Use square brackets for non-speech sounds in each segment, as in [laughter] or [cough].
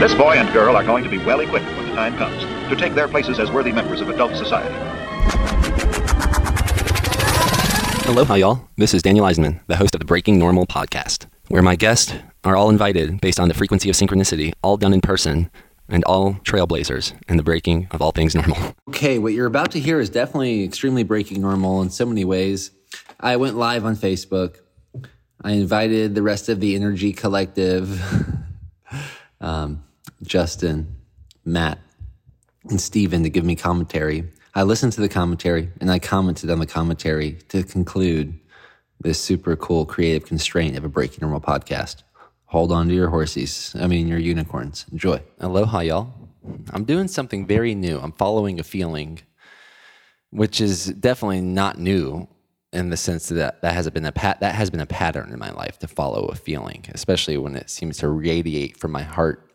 This boy and girl are going to be well equipped when the time comes to take their places as worthy members of adult society. Aloha, y'all. This is Daniel Eisenman, the host of the Breaking Normal podcast, where my guests are all invited based on the frequency of synchronicity, all done in person, and all trailblazers in the breaking of all things normal. [laughs] Okay, what you're about to hear is definitely extremely breaking normal in so many ways. I went live on Facebook. I invited the rest of the InnerG Collective, [laughs] um, Justin, Matt, and Steven to give me commentary. I listened to the commentary and I commented on the commentary to conclude this super cool creative constraint of a Breaking Normal podcast. Hold on to your horses. I mean, your unicorns. Enjoy. Aloha, y'all. I'm doing something very new. I'm following a feeling, which is definitely not new in the sense that that has been a pat that has been a pattern in my life to follow a feeling, especially when it seems to radiate from my heart,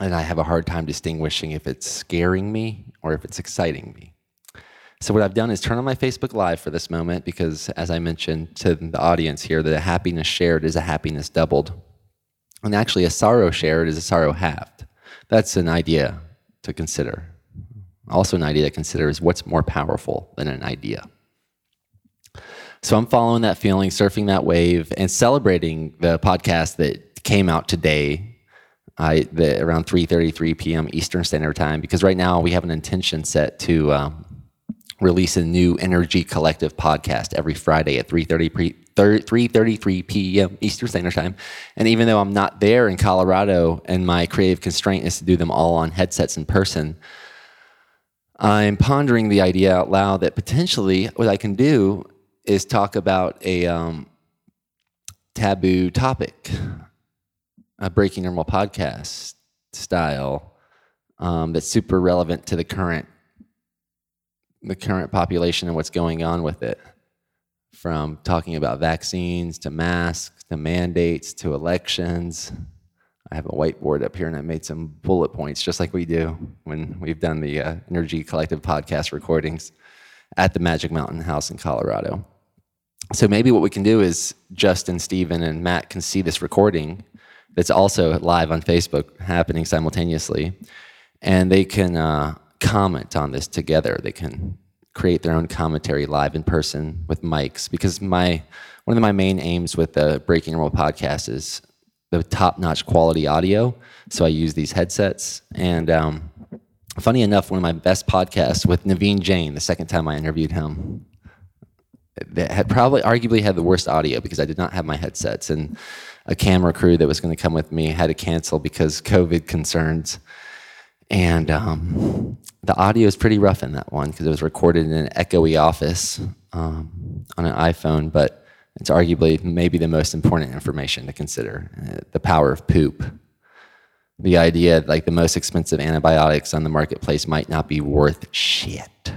and I have a hard time distinguishing if it's scaring me or if it's exciting me. So what I've done is turn on my Facebook Live for this moment because, as I mentioned to the audience here, that a happiness shared is a happiness doubled, and actually a sorrow shared is a sorrow halved. That's an idea to consider. Also, an idea to consider is what's more powerful than an idea. So I'm following that feeling, surfing that wave, and celebrating the podcast that came out today, I, the, around 3:33 p.m. Eastern Standard Time. Because right now we have an intention set to um, release a new InnerG Collective podcast every Friday at 3:30 pre, 3:33 p.m. Eastern Standard Time. And even though I'm not there in Colorado, and my creative constraint is to do them all on headsets in person. I'm pondering the idea out loud that potentially what I can do is talk about a um, taboo topic, a breaking normal podcast style um, that's super relevant to the current the current population and what's going on with it. From talking about vaccines to masks to mandates to elections. I have a whiteboard up here and I made some bullet points just like we do when we've done the uh, InnerG Collective podcast recordings at the Magic Mountain House in Colorado so maybe what we can do is Justin, Steven, and Matt can see this recording that's also live on Facebook happening simultaneously, and they can uh, comment on this together. They can create their own commentary live in person with mics because my one of my main aims with the Breaking Normal podcast is the top-notch quality audio. So I use these headsets, and um, funny enough, one of my best podcasts with Naveen Jain. The second time I interviewed him, that had probably arguably had the worst audio because I did not have my headsets and a camera crew that was going to come with me had to cancel because COVID concerns. And um, the audio is pretty rough in that one because it was recorded in an echoey office um, on an iPhone, but it's arguably maybe the most important information to consider uh, the power of poop. The idea that like the most expensive antibiotics on the marketplace might not be worth shit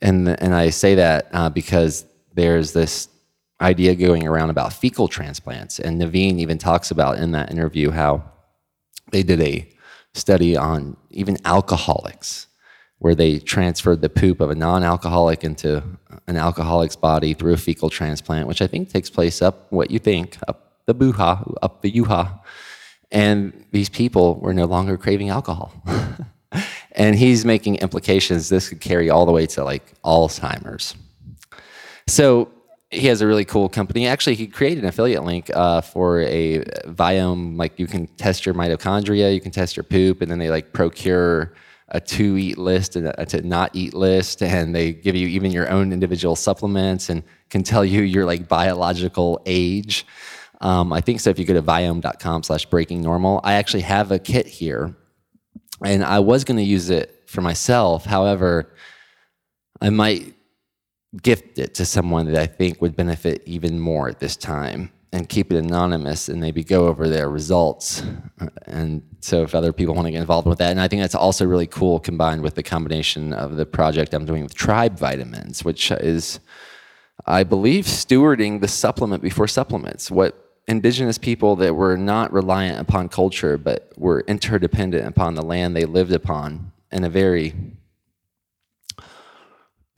and and I say that uh, because there's this idea going around about fecal transplants, and Naveen even talks about in that interview how they did a study on even alcoholics, where they transferred the poop of a non-alcoholic into an alcoholic's body through a fecal transplant, which I think takes place up what you think up the buha, up the yuha, and these people were no longer craving alcohol. [laughs] and he's making implications this could carry all the way to like Alzheimer's. So he has a really cool company. Actually, he created an affiliate link uh, for a Viome. Like you can test your mitochondria, you can test your poop, and then they like procure a to eat list and a to not eat list, and they give you even your own individual supplements and can tell you your like biological age. Um, I think so. If you go to viome.com/slash breaking normal, I actually have a kit here and I was going to use it for myself. However, I might gift it to someone that I think would benefit even more at this time and keep it anonymous and maybe go over their results. Uh, and so if other people want to get involved with that, and I think that's also really cool combined with the combination of the project I'm doing with Tribe Vitamins, which is, I believe, stewarding the supplement before supplements. What indigenous people that were not reliant upon culture, but were interdependent upon the land they lived upon in a very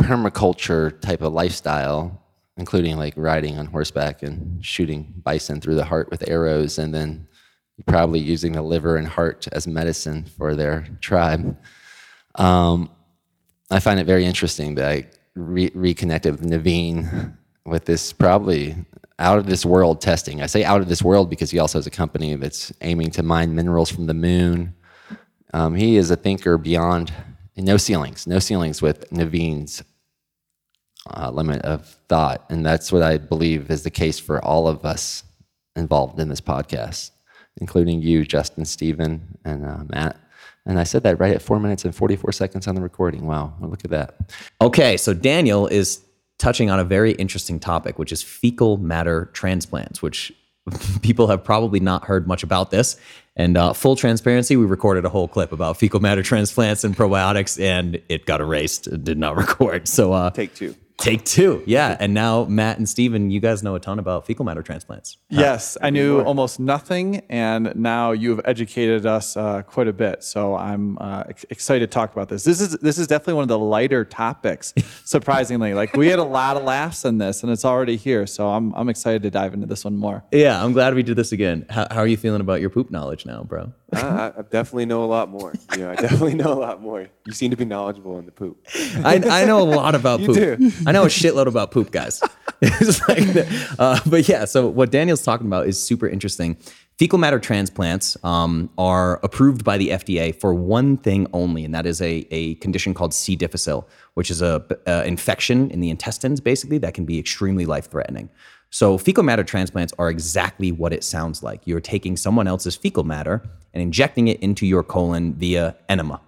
permaculture type of lifestyle, including like riding on horseback and shooting bison through the heart with arrows and then probably using the liver and heart as medicine for their tribe. Um, I find it very interesting that I re- reconnected with Naveen with this probably out of this world testing. I say out of this world because he also has a company that's aiming to mine minerals from the moon. Um, he is a thinker beyond no ceilings, no ceilings with Naveen's uh, limit of thought. And that's what I believe is the case for all of us involved in this podcast, including you, Justin, Stephen, and uh, Matt. And I said that right at four minutes and 44 seconds on the recording. Wow, well, look at that. Okay, so Daniel is touching on a very interesting topic, which is fecal matter transplants, which [laughs] people have probably not heard much about this. And uh, full transparency, we recorded a whole clip about fecal matter transplants and probiotics, and it got erased. It did not [laughs] record. So uh, Take two. Take two, yeah. And now Matt and Steven, you guys know a ton about fecal matter transplants. Yes, I knew almost nothing, and now you have educated us uh, quite a bit. So I'm uh, excited to talk about this. This is this is definitely one of the lighter topics. [laughs] Surprisingly, like we had a lot of laughs in this, and it's already here. So I'm I'm excited to dive into this one more. Yeah, I'm glad we did this again. How, how are you feeling about your poop knowledge now, bro? I, I definitely know a lot more. You know, I definitely [laughs] know a lot more. You seem to be knowledgeable in the poop. I, I know a lot about [laughs] You poop. do. I know a shitload about poop, guys. [laughs] Like uh, but yeah, so what Daniel's talking about is super interesting. Fecal matter transplants um, are approved by the FDA for one thing only, and that is a, a condition called C. difficile, which is a, a infection in the intestines, basically, that can be extremely life threatening. So, fecal matter transplants are exactly what it sounds like. You're taking someone else's fecal matter and injecting it into your colon via enema.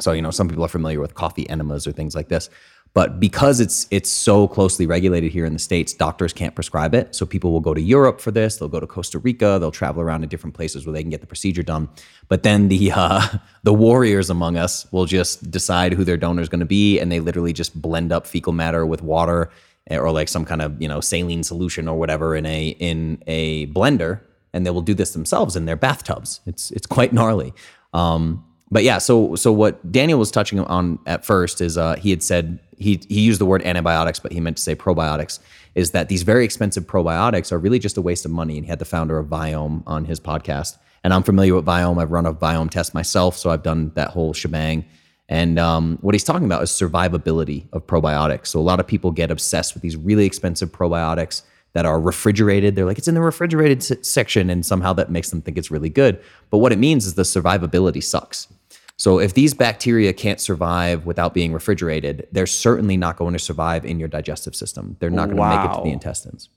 So, you know, some people are familiar with coffee enemas or things like this. But because it's it's so closely regulated here in the states, doctors can't prescribe it. So people will go to Europe for this. They'll go to Costa Rica. They'll travel around to different places where they can get the procedure done. But then the [laughs] uh, the warriors among us will just decide who their donor is going to be, and they literally just blend up fecal matter with water eh, or like some kind of you know saline solution or whatever in a in a blender, and they will do this themselves in their bathtubs. It's it's quite gnarly. Um, but yeah, so so what Daniel was touching on at first is uh, he had said he he used the word antibiotics, but he meant to say probiotics. Is that these very expensive probiotics are really just a waste of money? And he had the founder of Viome on his podcast, and I'm familiar with Viome. I've run a Viome test myself, so I've done that whole shebang. And um, what he's talking about is survivability of probiotics. So a lot of people get obsessed with these really expensive probiotics that are refrigerated. They're like, it's in the refrigerated section, and somehow that makes them think it's really good. But what it means is the survivability sucks. So if these bacteria can't survive without being refrigerated, they're certainly not going to survive in your digestive system. They're not going to make it to the intestines.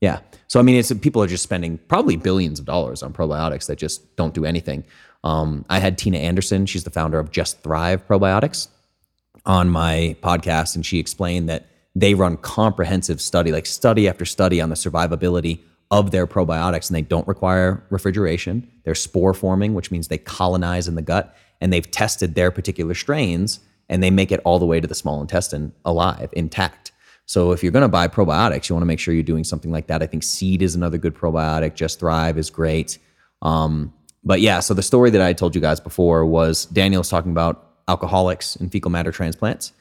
Yeah. So I mean, it's people are just spending probably billions of dollars on probiotics that just don't do anything. Um, I had Tina Anderson. She's the founder of Just Thrive Probiotics on my podcast, and she explained that they run comprehensive study, like study after study, on the survivability of their probiotics, and they don't require refrigeration. They're spore forming, which means they colonize in the gut, and they've tested their particular strains, and they make it all the way to the small intestine alive, intact. So if you're going to buy probiotics, you want to make sure you're doing something like that. I think Seed is another good probiotic. Just Thrive is great. Um, but yeah, so the story that I told you guys before was Daniel's talking about alcoholics and fecal matter transplants.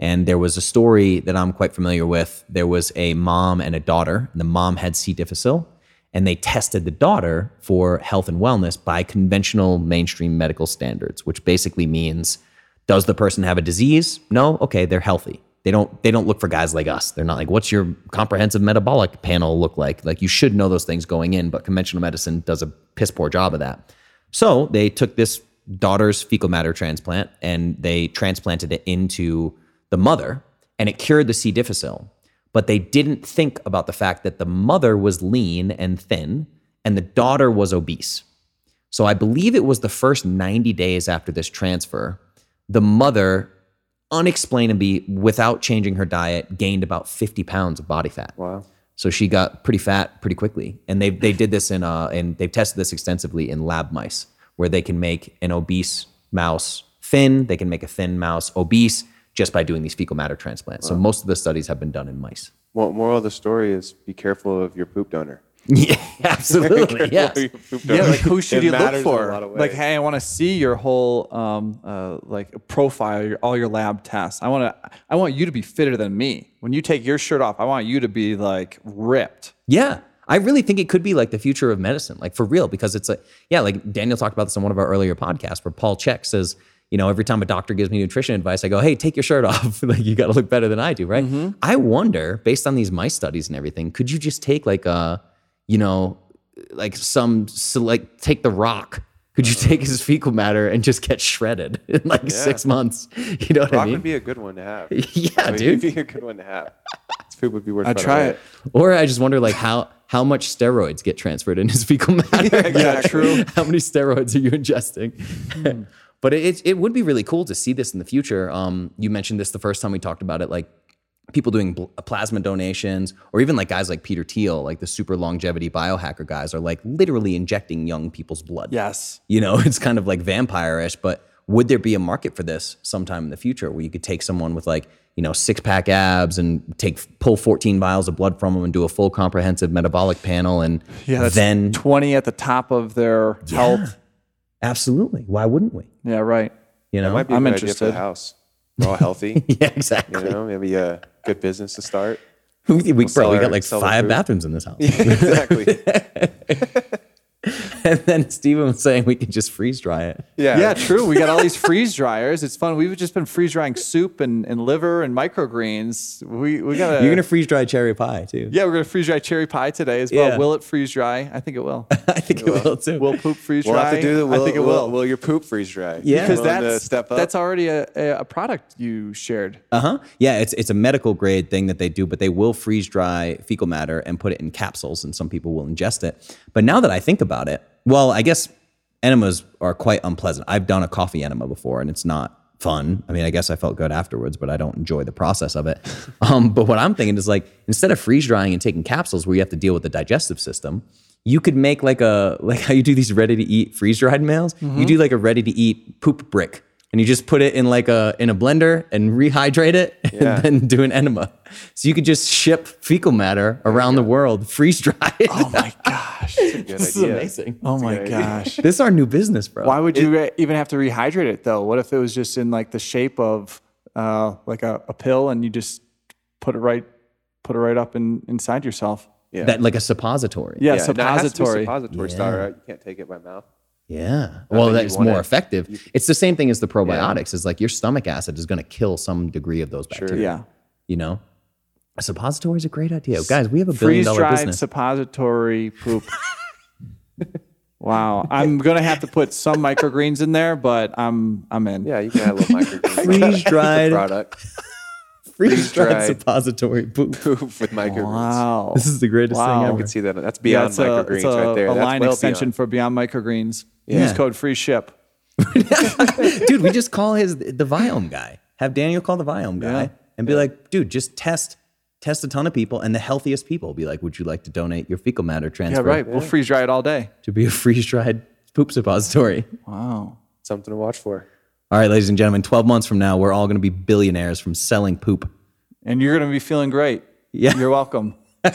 And there was a story that I'm quite familiar with. There was a mom and a daughter, and the mom had C. difficile, and they tested the daughter for health and wellness by conventional mainstream medical standards, which basically means does the person have a disease? No? Okay, they're healthy. They don't they don't look for guys like us. They're not like what's your comprehensive metabolic panel look like? Like you should know those things going in, but conventional medicine does a piss poor job of that. So they took this daughter's fecal matter transplant and they transplanted it into the mother and it cured the C. difficile. But they didn't think about the fact that the mother was lean and thin and the daughter was obese. So I believe it was the first 90 days after this transfer, the mother, unexplainably, without changing her diet, gained about 50 pounds of body fat. Wow. So she got pretty fat pretty quickly, and they they did this in uh and they've tested this extensively in lab mice, where they can make an obese mouse thin, they can make a thin mouse obese just by doing these fecal matter transplants. So most of the studies have been done in mice. Well, moral of the story is be careful of your poop donor. [laughs] Yeah, absolutely. yes. Yeah, like who should It you look matters in a for? Like, hey, I want to see your whole um, uh, like profile, your, all your lab tests. I want to, I want you to be fitter than me. When you take your shirt off, I want you to be like ripped. Yeah. I really think it could be like the future of medicine, like for real, because it's like, yeah, like Daniel talked about this on one of our earlier podcasts where Paul Chek says, you know, every time a doctor gives me nutrition advice, I go, hey, take your shirt [laughs] off. like you got to look better than I do, right? Mm-hmm. I wonder, based on these mice studies and everything, could you just take like a, you know, like some, so like take the rock. Could you take his fecal matter and just get shredded [laughs] in like six months? [laughs] You know what Rock I mean? would be a good one to have. yeah, I mean, dude. It'd be a good one to have. This food would be worth. I'd running try away. it. Or I just wonder like how how much steroids get transferred in his fecal matter. Yeah, true. how many steroids are you ingesting? Hmm. But it, it would be really cool to see this in the future. Um, you mentioned this the first time we talked about it, like people doing bl- plasma donations, or even like guys like Peter Thiel, like the super longevity biohacker guys, are like literally injecting young people's blood. Yes. You know, [laughs] it's kind of like vampire-ish, but would there be a market for this sometime in the future where you could take someone with like, you know, six pack abs and take pull 14 vials of blood from them and do a full comprehensive metabolic panel and Yeah. Then 20 at the top of their health. absolutely. Why wouldn't we? Yeah, right. You know? That might be a I'm good idea for interested. the house. We're all healthy. [laughs] yeah, exactly. you know, maybe a good business to start. [laughs] we, we, bro, we got like five bathrooms in this house. [laughs] exactly. [laughs] and then Steven was saying we could just freeze dry it. Yeah. Yeah, true. We got all these freeze dryers. It's fun. We've just been freeze drying soup and, and liver and microgreens. We we got You're gonna freeze dry cherry pie too. Yeah, we're gonna freeze dry cherry pie today as well. Yeah. Will it freeze dry? I think it will. [laughs] I think it will too. Will poop freeze We'll dry? have to do the. Will, I think it will. will. Will your poop freeze dry? Yeah. because that's step up. that's already a, a, a product you shared. Uh huh. Yeah, it's it's a medical grade thing that they do, but they will freeze dry fecal matter and put it in capsules, and some people will ingest it. But now that I think about it, well, I guess enemas are quite unpleasant. I've done a coffee enema before, and it's not fun. I mean, I guess I felt good afterwards, but I don't enjoy the process of it. [laughs] um, but what I'm thinking is like instead of freeze drying and taking capsules where you have to deal with the digestive system. You could make like a like how you do these ready to eat freeze dried meals. You do like a ready to eat poop brick, and you just put it in like a in a blender and rehydrate it [laughs] Yeah. and then do an enema. So you could just ship fecal matter around the world freeze dried. Oh my [laughs] gosh! Good this is amazing. Oh my good idea. gosh! This is our new business, bro. Why would you re- even have to rehydrate it though? What if it was just in like the shape of uh, like a, a pill and you just put it right put it right up in, inside yourself? Yeah. that like a suppository? Yeah, yeah, no, it has to be suppository. suppository style, right? You can't take it by mouth. Yeah. Well, that's you want more it- effective. It's the same thing as the probiotics. Is like your stomach acid is going to kill some degree of those bacteria. Yeah. You know, a suppository is a great idea, guys. We have a billion freeze dried business. suppository poop. [laughs] wow, I'm gonna have to put some microgreens in there, but I'm I'm in. Yeah, you can add a little microgreens. [laughs] Freeze-dried- product. [laughs] Freeze dried suppository poop. Poop with microgreens. Wow. This is the greatest Wow. thing You ever. can see that. That's beyond it's a, microgreens it's a, right there. a That's line well extension beyond. for Beyond Microgreens. Yeah. Use code free ship. [laughs] dude, we just call his the Viome guy. Have Daniel call the Viome guy Yeah. and be like, dude, just test test a ton of people and the healthiest people. Be like, would you like to donate your fecal matter Yeah, transfer right. We'll freeze dry it all day. to be a freeze dried poop suppository? Wow. Something to watch for. All right, ladies and gentlemen, 12 months from now, we're all going to be billionaires from selling poop. And you're gonna be feeling great. Yeah. You're welcome. [laughs]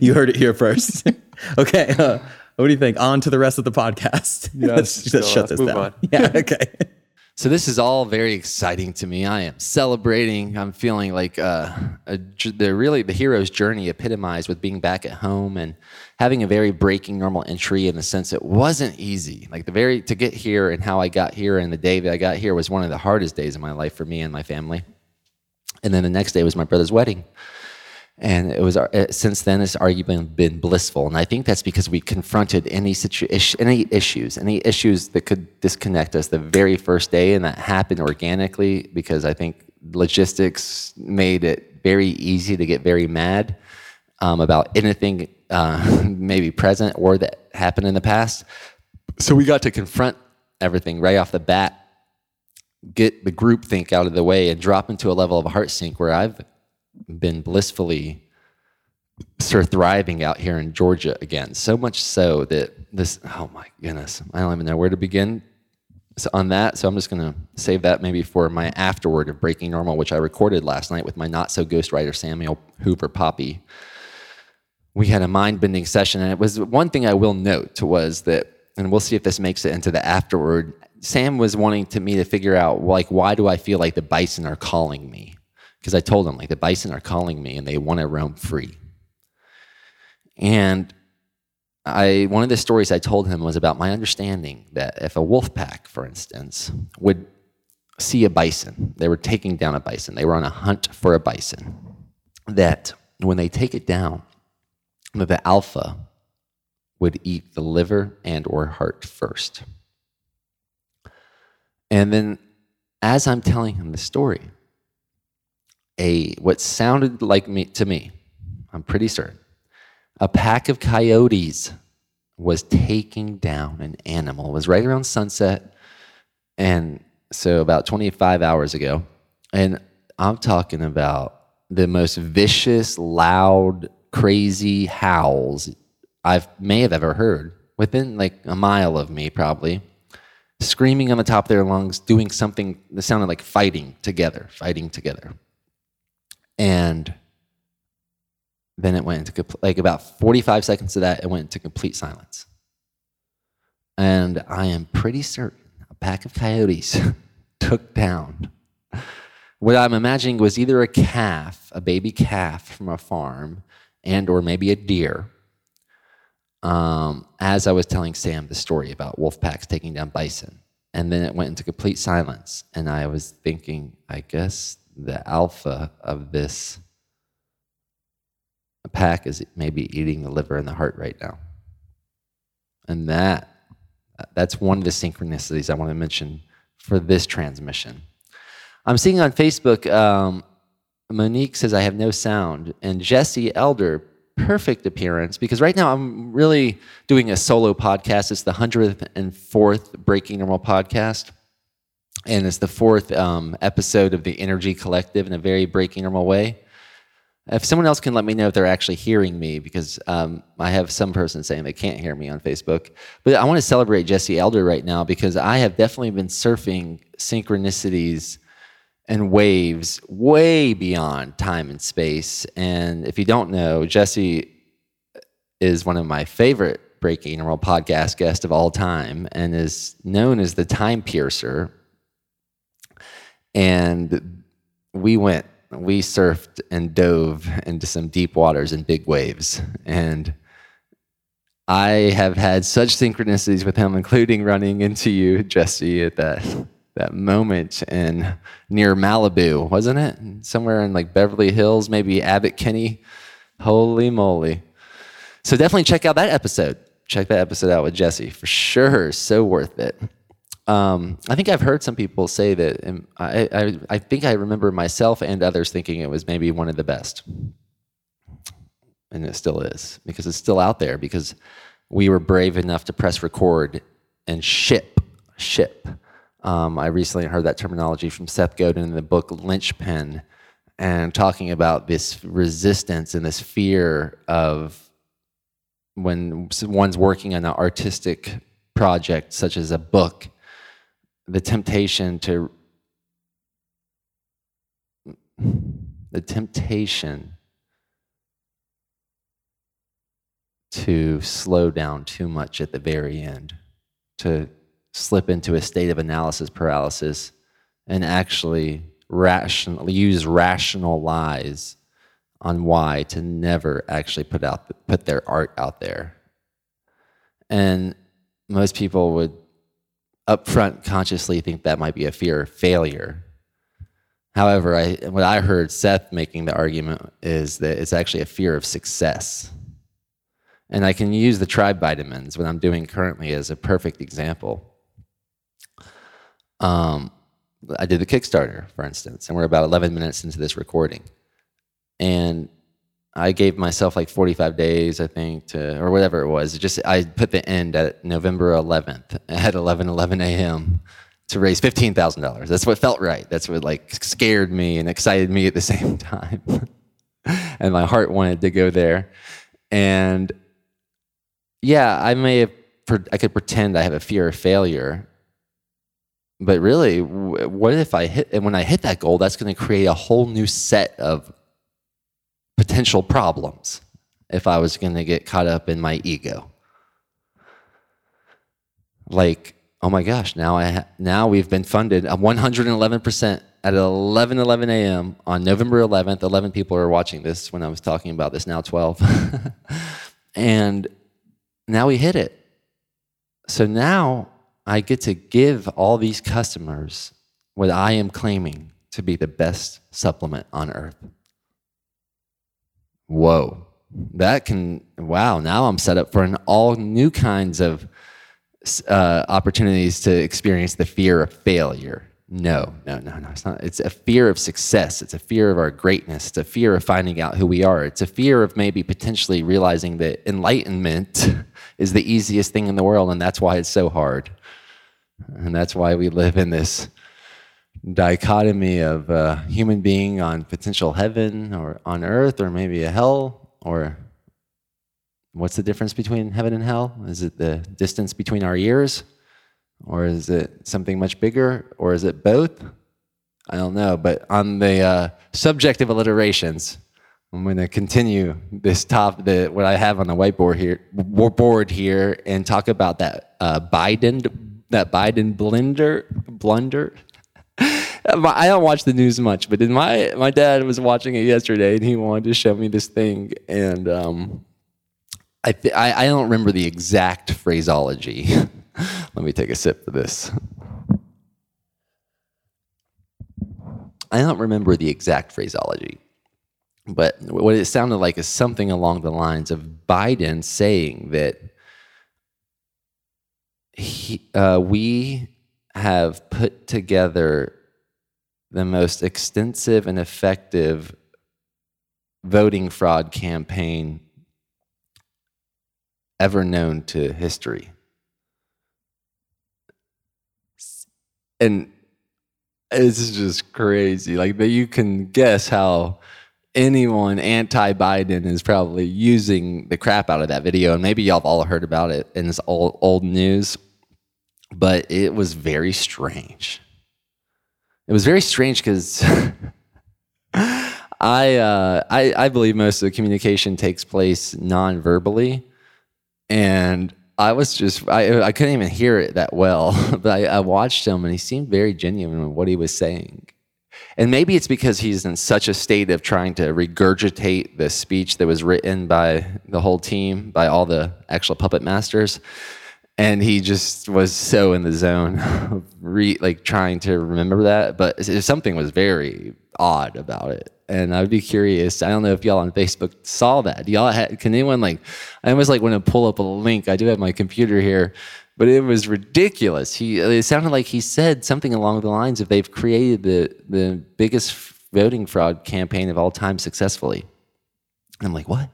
You heard it here first. [laughs] okay. Uh, what do you think? On to the rest of the podcast. [laughs] let's [laughs] let's shut this move down. on. [laughs] Yeah. Okay. So this is all very exciting to me. I am celebrating. I'm feeling like uh, a, the really the hero's journey epitomized with being back at home and having a very breaking normal entry in the sense it wasn't easy. Like the very to get here and how I got here and the day that I got here was one of the hardest days of my life for me and my family. And then the next day was my brother's wedding. And it was uh, since then it's arguably been blissful, and I think that's because we confronted any situ- ish- any issues, any issues that could disconnect us the very first day, and that happened organically because I think logistics made it very easy to get very mad um, about anything uh, [laughs] maybe present or that happened in the past. So we got to confront everything right off the bat, get the group think out of the way, and drop into a level of heart sync where I've been blissfully sort of thriving out here in Georgia again. So much so that this, oh my goodness, I don't even know where to begin so on that. So I'm just going to save that maybe for my afterword of Breaking Normal, which I recorded last night with my not so ghostwriter Samuel Hoover Poppy. We had a mind bending session, and it was one thing I will note was that, and we'll see if this makes it into the afterword. Sam was wanting to me to figure out like why do I feel like the bison are calling me? Because I told him like the bison are calling me and they want to roam free. And I one of the stories I told him was about my understanding that if a wolf pack, for instance, would see a bison, they were taking down a bison, they were on a hunt for a bison, that when they take it down, the alpha would eat the liver and or heart first. And then as I'm telling him the story, a what sounded like me to me, I'm pretty certain, a pack of coyotes was taking down an animal. It was right around sunset, and so about 25 hours ago. And I'm talking about the most vicious, loud, crazy howls I may have ever heard within like a mile of me, probably. Screaming on the top of their lungs, doing something that sounded like fighting together, fighting together. And then it went into like about 45 seconds of that, it went into complete silence. And I am pretty certain a pack of coyotes [laughs] took down what I'm imagining was either a calf, a baby calf from a farm, and or maybe a deer. Um, as I was telling Sam the story about wolf packs taking down bison, and then it went into complete silence, and I was thinking, I guess the alpha of this pack is maybe eating the liver and the heart right now. And that that's one of the synchronicities I want to mention for this transmission. I'm seeing on Facebook, um, Monique says I have no sound, and Jesse Elder, perfect appearance because right now I'm really doing a solo podcast. It's the 104th Breaking Normal podcast. And it's the fourth um, episode of the InnerG Collective in a very breaking normal way. If someone else can let me know if they're actually hearing me, because um, I have some person saying they can't hear me on Facebook. But I want to celebrate Jesse Elder right now because I have definitely been surfing synchronicities and waves way beyond time and space. And if you don't know, Jesse is one of my favorite Breaking Normal podcast guests of all time and is known as the Time Piercer. And we went we surfed and dove into some deep waters and big waves. And I have had such synchronicities with him, including running into you, Jesse, at that that moment in near Malibu, wasn't it? Somewhere in like Beverly Hills, maybe Abbott Kinney. Holy moly. So definitely check out that episode. Check that episode out with Jesse for sure. So worth it. Um, I think I've heard some people say that. Um, I, I, I think I remember myself and others thinking it was maybe one of the best, and it still is because it's still out there because we were brave enough to press record and ship, ship. Um, I recently heard that terminology from Seth Godin in the book Linchpin, and talking about this resistance and this fear of when one's working on an artistic project, such as a book the temptation to the temptation to slow down too much at the very end, to slip into a state of analysis paralysis and actually rational, use rational lies on why to never actually put out put their art out there. And most people would upfront consciously think that might be a fear of failure. However, I, what I heard Seth making the argument is that it's actually a fear of success. And I can use the tribe vitamins, what I'm doing currently, as a perfect example. Um, I did the Kickstarter, for instance, and we're about 11 minutes into this recording. And I gave myself like 45 days, I think, to or whatever it was. It just I put the end at November 11th [laughs] at 11 11 a.m. to raise fifteen thousand dollars. That's what felt right. That's what like scared me and excited me at the [laughs] same time. [laughs] and my heart wanted to go there. And yeah, I may have I could pretend I have a fear of failure. But really, what if I hit and when I hit that goal, that's going to create a whole new set of potential problems if I was going to get caught up in my ego. Like, oh my gosh, now I ha- now we've been funded uh, 111% at 11 11 a.m. on November 11th. 11 people are watching this when I was talking about this, now 12. [laughs] and now we hit it. So now I get to give all these customers what I am claiming to be the best supplement on earth. Whoa. That can, wow, now I'm set up for an all new kinds of uh, opportunities to experience the fear of failure. No, no, no, no. It's not. It's a fear of success. It's a fear of our greatness. It's a fear of finding out who we are. It's a fear of maybe potentially realizing that enlightenment [laughs] is the easiest thing in the world, and that's why it's so hard. And that's why we live in this dichotomy of a human being on potential heaven or on earth or maybe a hell or what's the difference between heaven and hell? Is it the distance between our ears? Or is it something much bigger? Or is it both? I don't know. But on the uh, subject of alliterations, I'm going to continue this top, the, what I have on the whiteboard here, board here, and talk about that uh, Biden, that Biden blender, blunder. I don't watch the news much, but my my dad was watching it yesterday, and he wanted to show me this thing, and um, I, th- I I don't remember the exact phraseology. [laughs] Let me take a sip of this. I don't remember the exact phraseology, but what it sounded like is something along the lines of Biden saying that he, uh, we have put together the most extensive and effective voting fraud campaign ever known to history. and it's just crazy. Like, but you can guess how anyone anti-Biden is probably using the crap out of that video, and maybe y'all have all heard about it in this old old news. But it was very strange. It was very strange because [laughs] I, uh, I I believe most of the communication takes place non-verbally, and I was just I I couldn't even hear it that well, [laughs] but I, I watched him and he seemed very genuine in what he was saying. And maybe it's because he's in such a state of trying to regurgitate the speech that was written by the whole team, by all the actual puppet masters. And he just was so in the zone, re, like trying to remember that. But something was very odd about it and I'd be curious. I don't know if y'all on Facebook saw that. Y'all had, can anyone like? I almost like want to pull up a link. I do have my computer here, but it was ridiculous. He it sounded like he said something along the lines of they've created the the biggest voting fraud campaign of all time successfully. And I'm like, what?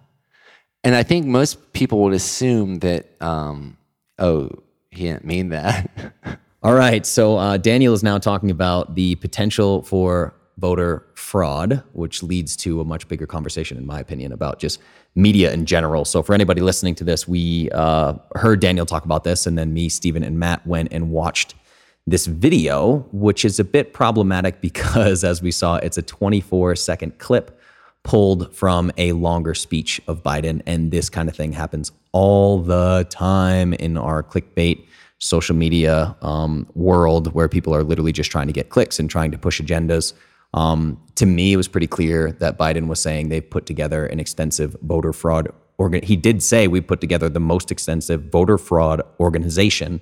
And I think most people would assume that, um, oh, he didn't mean that. [laughs] All right. So uh, Daniel is now talking about the potential for voter fraud, which leads to a much bigger conversation, in my opinion, about just media in general. So, for anybody listening to this, we uh, heard Daniel talk about this, and then me, Stephen, and Matt went and watched this video, which is a bit problematic [laughs] because, as we saw, it's a 24 second clip pulled from a longer speech of Biden. And this kind of thing happens all the time in our clickbait social media um, world where people are literally just trying to get clicks and trying to push agendas. Um, to me, it was pretty clear that Biden was saying they've put together an extensive voter fraud organ. He did say we put together the most extensive voter fraud organization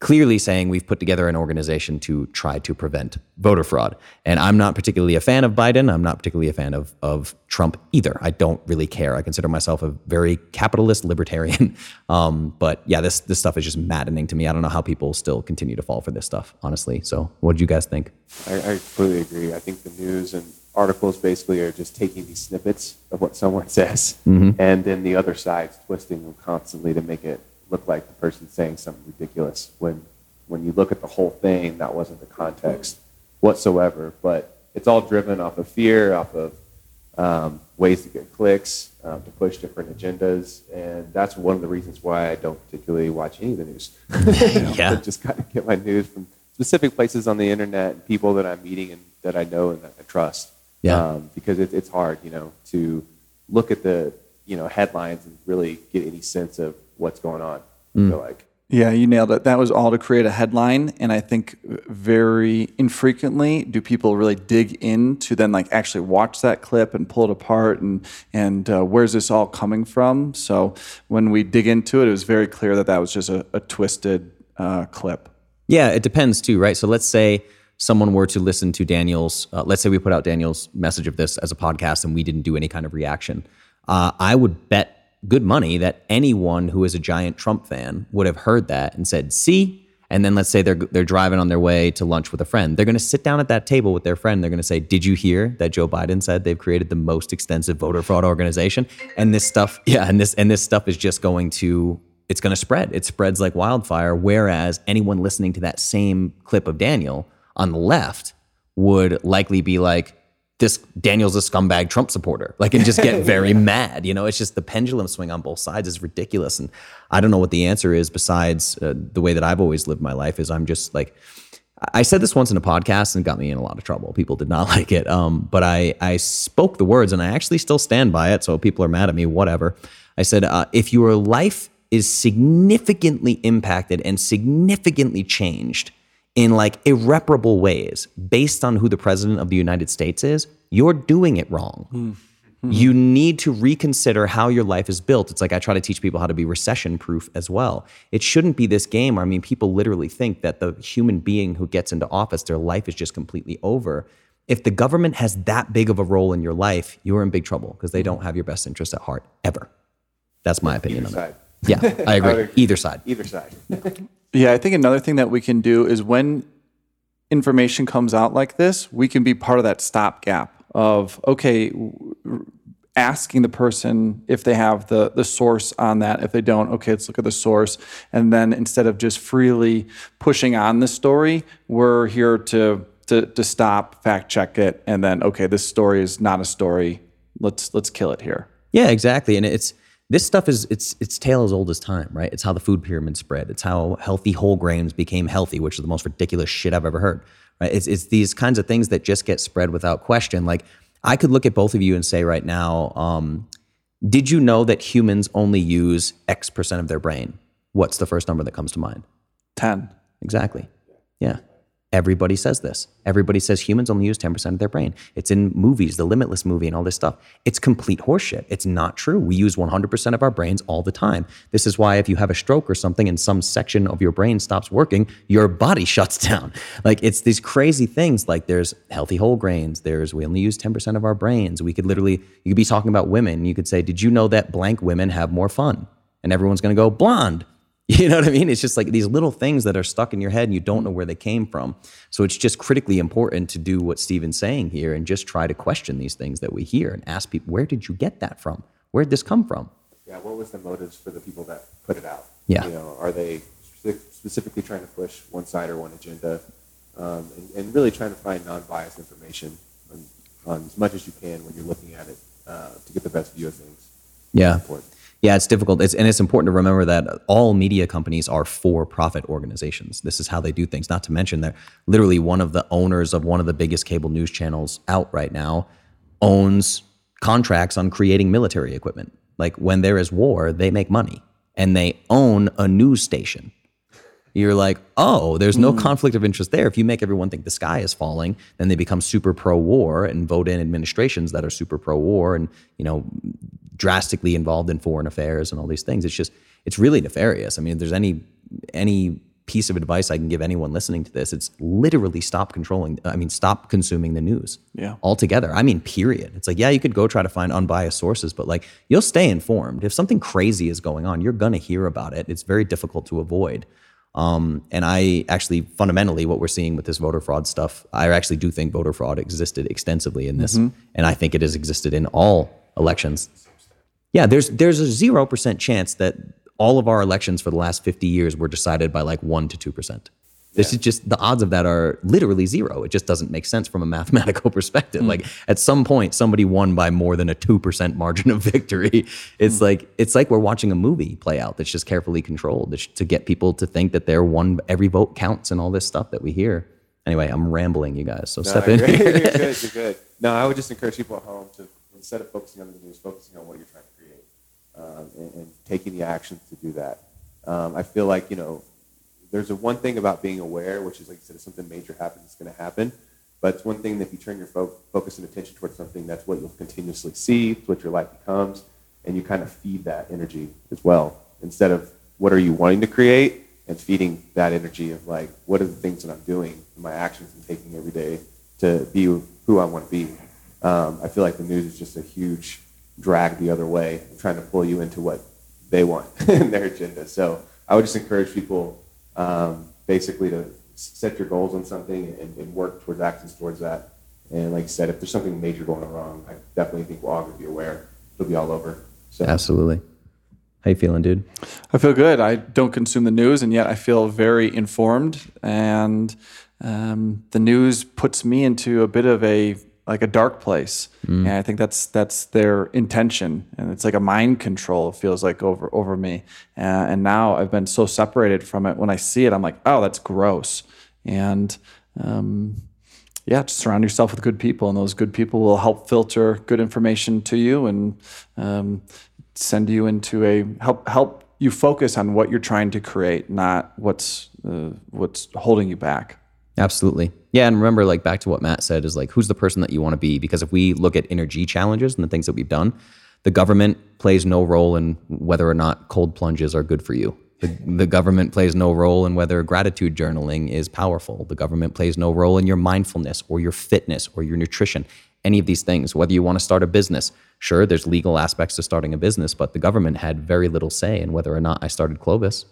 clearly saying we've put together an organization to try to prevent voter fraud. And I'm not particularly a fan of Biden. I'm not particularly a fan of, of Trump either. I don't really care. I consider myself a very capitalist libertarian. [laughs] Um, but yeah, this, this stuff is just maddening to me. I don't know how people still continue to fall for this stuff, honestly. So what do you guys think? I, I completely agree. I think the news and articles basically are just taking these snippets of what someone [laughs] says mm-hmm. and then the other side's twisting them constantly to make it look like the person saying something ridiculous. When when you look at the whole thing that wasn't the context whatsoever but it's all driven off of fear off of um, ways to get clicks um, to push different agendas and that's one of the reasons why i don't particularly watch any of the news. [laughs] [laughs] Yeah. I just kind of get my news from specific places on the internet and people that i'm meeting and that i know and that i trust. Yeah. Um, because it, it's hard you know to look at the you know headlines and really get any sense of what's going on. Mm. I like. Yeah, you nailed it. That was all to create a headline. And I think very infrequently do people really dig in to then like actually watch that clip and pull it apart and, and uh, where's this all coming from? So when we dig into it, it was very clear that that was just a, a twisted uh, clip. Yeah, it depends too, right? So let's say someone were to listen to Daniel's, uh, let's say we put out Daniel's message of this as a podcast and we didn't do any kind of reaction. Uh, I would bet good money that anyone who is a giant Trump fan would have heard that and said, "See." And then let's say they're they're driving on their way to lunch with a friend. They're going to sit down at that table with their friend. They're going to say, "Did you hear that Joe Biden said they've created the most extensive voter fraud organization?" And this stuff, [laughs] yeah, and this and this stuff is just going to it's going to spread. It spreads like wildfire. Whereas anyone listening to that same clip of Daniel on the left would likely be like, this Daniel's a scumbag Trump supporter, like, and just get [laughs] very mad. You know, it's just the pendulum swing on both sides is ridiculous. And I don't know what the answer is besides uh, the way that I've always lived my life is I'm just like, I said this once in a podcast and got me in a lot of trouble. People did not [laughs] like it. Um, but I, I spoke the words and I actually still stand by it. So people are mad at me, whatever. I said, uh, if your life is significantly impacted and significantly changed in like irreparable ways based on who the president of the United States is, you're doing it wrong. Mm-hmm. You need to reconsider how your life is built. It's like I try to teach people how to be recession proof as well. It shouldn't be this game. I mean, people literally think that the human being who gets into office, their life is just completely over. If the government has that big of a role in your life, you're in big trouble because they don't have your best interest at heart ever. That's my opinion Either on it. side. Yeah, I agree. [laughs] agree. Either side. Either side. [laughs] Yeah, I think another thing that we can do is when information comes out like this, we can be part of that stopgap of okay, asking the person if they have the the source on that. If they don't, okay, let's look at the source, and then instead of just freely pushing on the story, we're here to to, to stop, fact check it, and then okay, this story is not a story. Let's let's kill it here. Yeah, exactly. And it's this stuff is it's it's tale as old as time, right? It's how the food pyramid spread. It's how healthy whole grains became healthy, which is the most ridiculous shit I've ever heard. Right? It's it's these kinds of things that just get spread without question. Like I could look at both of you and say right now, um, did you know that humans only use X percent of their brain? What's the first number that comes to mind? Ten. Exactly. Yeah. Everybody says this. Everybody says humans only use 10% of their brain. It's in movies, the Limitless movie, and all this stuff. It's complete horseshit. It's not true. We use 100% of our brains all the time. This is why if you have a stroke or something and some section of your brain stops working, your body [laughs] shuts down. Like it's these crazy things. Like there's healthy whole grains. There's we only use 10% of our brains. We could literally, you could be talking about women. You could say, did you know that blank women have more fun? And everyone's going to go blonde. [laughs] You know what I mean? It's just like these little things that are stuck in your head and you don't know where they came from. So it's just critically important to do what Steven's saying here and just try to question these things that we hear and ask people, where did you get that from? Where did this come from? Yeah, what was the motives for the people that put it out? Yeah. You know, are they specifically trying to push one side or one agenda, um, and, and really trying to find non-biased information on, on as much as you can when you're looking at it uh, to get the best view of things. Yeah. Important. Yeah, it's difficult. It's, and it's important to remember that all media companies are for profit organizations. This is how they do things. Not to mention that literally one of the owners of one of the biggest cable news channels out right now owns contracts on creating military equipment. Like when there is war, they make money and they own a news station. You're like, oh, there's no hmm. conflict of interest there. If you make everyone think the sky is falling, then they become super pro war and vote in administrations that are super pro war and, you know, drastically involved in foreign affairs and all these things. It's just, it's really nefarious. I mean, if there's any, any piece of advice I can give anyone listening to this, it's literally stop controlling, I mean, stop consuming the news Yeah. altogether. I mean, period. It's like, yeah, you could go try to find unbiased sources, but like, you'll stay informed. If something crazy is going on, you're going to hear about it. It's very difficult to avoid. Um, and I actually, fundamentally, what we're seeing with this voter fraud stuff, I actually do think voter fraud existed extensively in this, and I think it has existed in all elections. Yeah, there's there's a zero percent chance that all of our elections for the last fifty years were decided by like one to two percent. This is just the odds of that are literally zero. It just doesn't make sense from a [laughs] mathematical perspective. Hmm. Like at some point, somebody won by more than a two percent [laughs] margin of victory. It's hmm. like it's like we're watching a movie play out that's just carefully controlled to get people to think that their one every vote counts and all this stuff that we hear. Anyway, I'm rambling, you guys. So No, step in. you're good. You're good. No, I would just encourage people at home to instead of focusing on the news, focusing on what you're trying to um, and, and taking the actions to do that. Um, I feel like you know, there's a one thing about being aware, which is like you said, if something major happens, it's going to happen. But it's one thing that if you turn your fo- focus and attention towards something, that's what you'll continuously see, it's what your life becomes, and you kind of feed that energy as well. Instead of what are you wanting to create, and feeding that energy of like, what are the things that I'm doing, my actions I'm taking every day to be who I want to be. Um, I feel like the news is just a huge drag the other way, trying to pull you into what they want [laughs] in their agenda. So I would just encourage people um, basically to set your goals on something and, and, work towards actions towards that. And like I said, if there's something major going wrong, I definitely think we're all going to be aware. It'll be all over. So. Absolutely. How you feeling, dude? I feel good. I don't consume the news, and yet I feel very informed. And um, the news puts me into a bit of a like a dark place, mm. and I think that's that's their intention, and it's like a mind control. It feels like over over me, uh, and now I've been so separated from it. When I see it, I'm like, oh, that's gross, and um, yeah, just surround yourself with good people, and those good people will help filter good information to you, and um, send you into a help help you focus on what you're trying to create, not what's uh, what's holding you back. Absolutely. Yeah, and remember, like back to what Matt said, is like who's the person that you want to be? Because if we look at energy challenges and the things that we've done, the government plays no role in whether or not cold plunges are good for you. The, the government plays no role in whether gratitude journaling is powerful. The government plays no role in your mindfulness or your fitness or your nutrition any of these things, whether you want to start a business. Sure, there's legal aspects to starting a business, but the government had very little say in whether or not I started Clovis.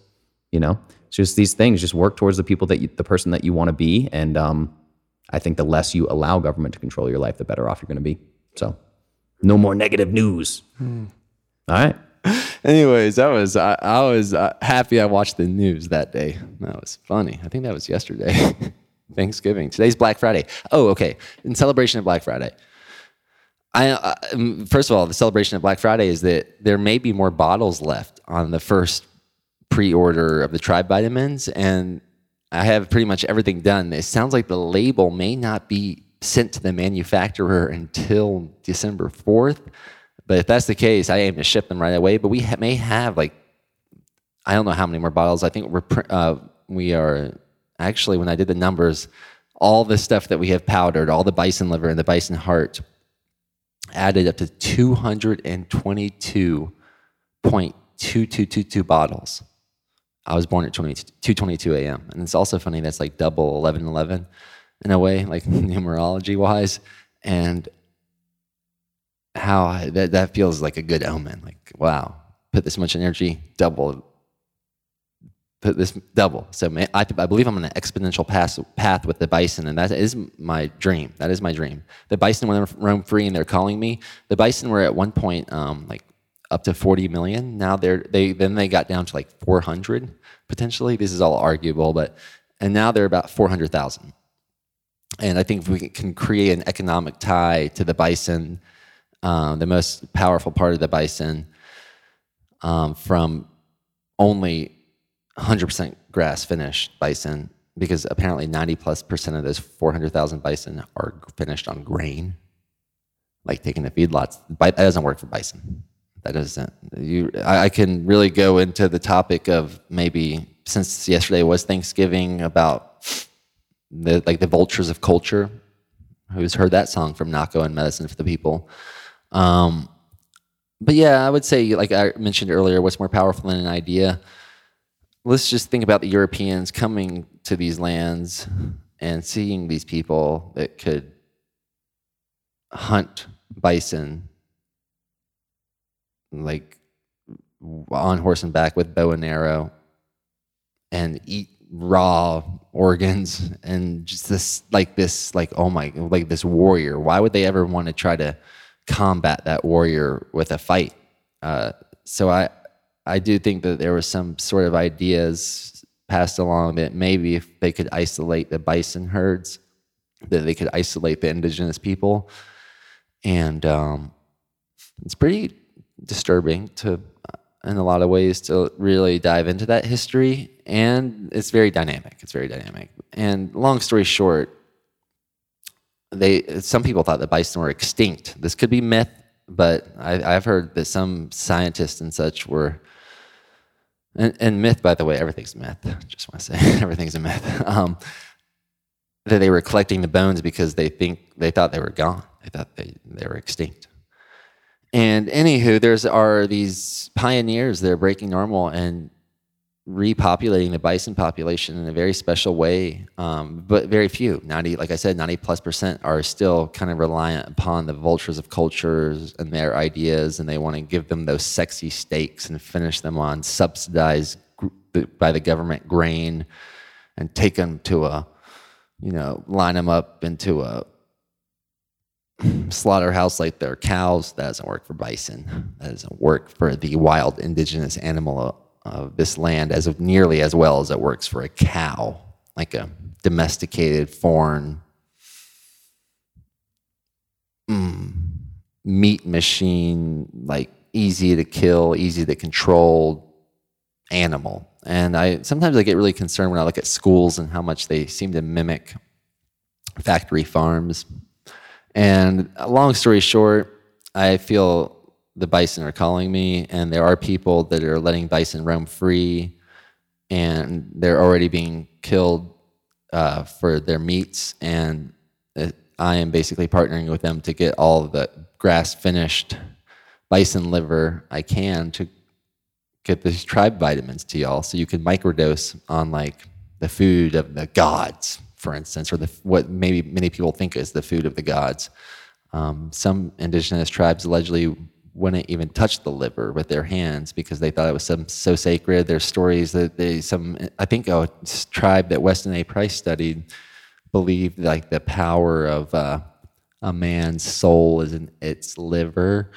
You know, it's just these things. Just work towards the people that you, the person that you want to be, and um, I think the less you allow government to control your life, the better off you're going to be. So, no more negative news. Hmm. All right. Anyways, that was I, I was uh, happy I watched the news that day. That was funny. I think that was yesterday. [laughs] Thanksgiving. Today's Black Friday. Oh, okay. In celebration of Black Friday. I uh, um, first of all, the celebration of Black Friday is that there may be more bottles left on the first pre-order of the Tribe vitamins, and I have pretty much everything done. It sounds like the label may not be sent to the manufacturer until December fourth. But if that's the case, I aim to ship them right away. But we ha- may have like I don't know how many more bottles. I think we're uh, we are actually, when I did the numbers, all the stuff that we have powdered, all the bison liver and the bison heart, added up to 222.2222 bottles. I was born at 2:22 a.m. And it's also funny that's like double 1111 in a way, like [laughs] numerology wise, and how I, that that feels like a good omen. Like wow, put this much energy, double put this double. So I, I, believe I'm on an exponential path, path with the bison, and that is my dream. That is my dream. The bison, when they roam free and they're calling me, the bison were at one point um, like up to 40 million. Now they're they then they got down to like 400 potentially. This is all arguable, but and now they're about 400,000. And I think if we can create an economic tie to the bison, um, the most powerful part of the bison, um, from only 100% grass finished bison because apparently 90 plus percent of those 400,000 bison are finished on grain, like taking the feedlots. That doesn't work for bison. That doesn't. You, I, I can really go into the topic of maybe since yesterday was Thanksgiving about the like the vultures of culture. Who's heard that song from Nahko and Medicine for the People? Um, but yeah, I would say, like I mentioned earlier, what's more powerful than an idea? let's just think about the Europeans coming to these lands and seeing these people that could hunt bison like on horse and back with bow and arrow and eat raw organs and just this like this like oh my like this warrior. Why would they ever want to try to combat that warrior with a fight? Uh, so i I do think that there was some sort of ideas passed along that maybe if they could isolate the bison herds, that they could isolate the indigenous people, and um, it's pretty disturbing to, in a lot of ways, to really dive into that history. And it's very dynamic. It's very dynamic. And long story short, they some people thought that bison were extinct. This could be myth, but I, have heard that some scientists and such were and, and myth, by the way, everything's myth. Just want to say [laughs] everything's a myth. Um, that they were collecting the bones because they think they thought they were gone. They thought they, they were extinct. And anywho, there's are these pioneers that are breaking normal and repopulating the bison population in a very special way, um, but very few. 90, like I said, 90 plus percent are still kind of reliant upon the vultures of cultures and their ideas, and they want to give them those sexy steaks and finish them on subsidized by the government grain and take them to a, you know, line them up into a slaughterhouse like their cows. That doesn't work for bison. That doesn't work for the wild indigenous animal of this land as nearly as well as it works for a cow, like a domesticated foreign mm, meat machine, like easy to kill, easy to control animal. And I sometimes I get really concerned when I look at schools and how much they seem to mimic factory farms. And long story short, I feel the bison are calling me, and there are people that are letting bison roam free, and they're already being killed uh, for their meats. And I am basically partnering with them to get all the grass finished bison liver I can to get these tribe vitamins to y'all, so you can microdose on like the food of the gods, for instance, or the what maybe many people think is the food of the gods. Um, some indigenous tribes allegedly wouldn't even touch the liver with their hands because they thought it was some, so sacred. There's stories that they some I think a tribe that Weston A. Price studied believed like the power of uh, a man's soul is in its liver,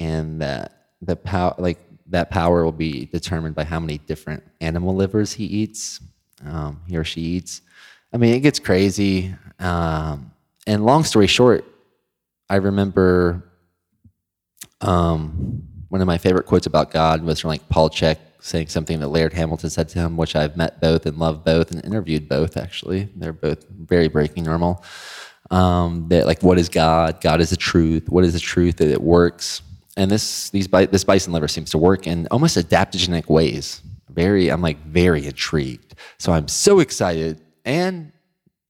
and that the power like that power will be determined by how many different animal livers he eats, um, he or she eats. I mean, it gets crazy. Um, and long story short, I remember um, one of my favorite quotes about God was from like Paul Chek saying something that Laird Hamilton said to him, which I've met both and loved both and interviewed both actually. They're both very breaking normal. Um, that like, what is God? God is the truth. What is the truth? That it works. And this these this bison liver seems to work in almost adaptogenic ways. Very, I'm like very intrigued. So I'm so excited and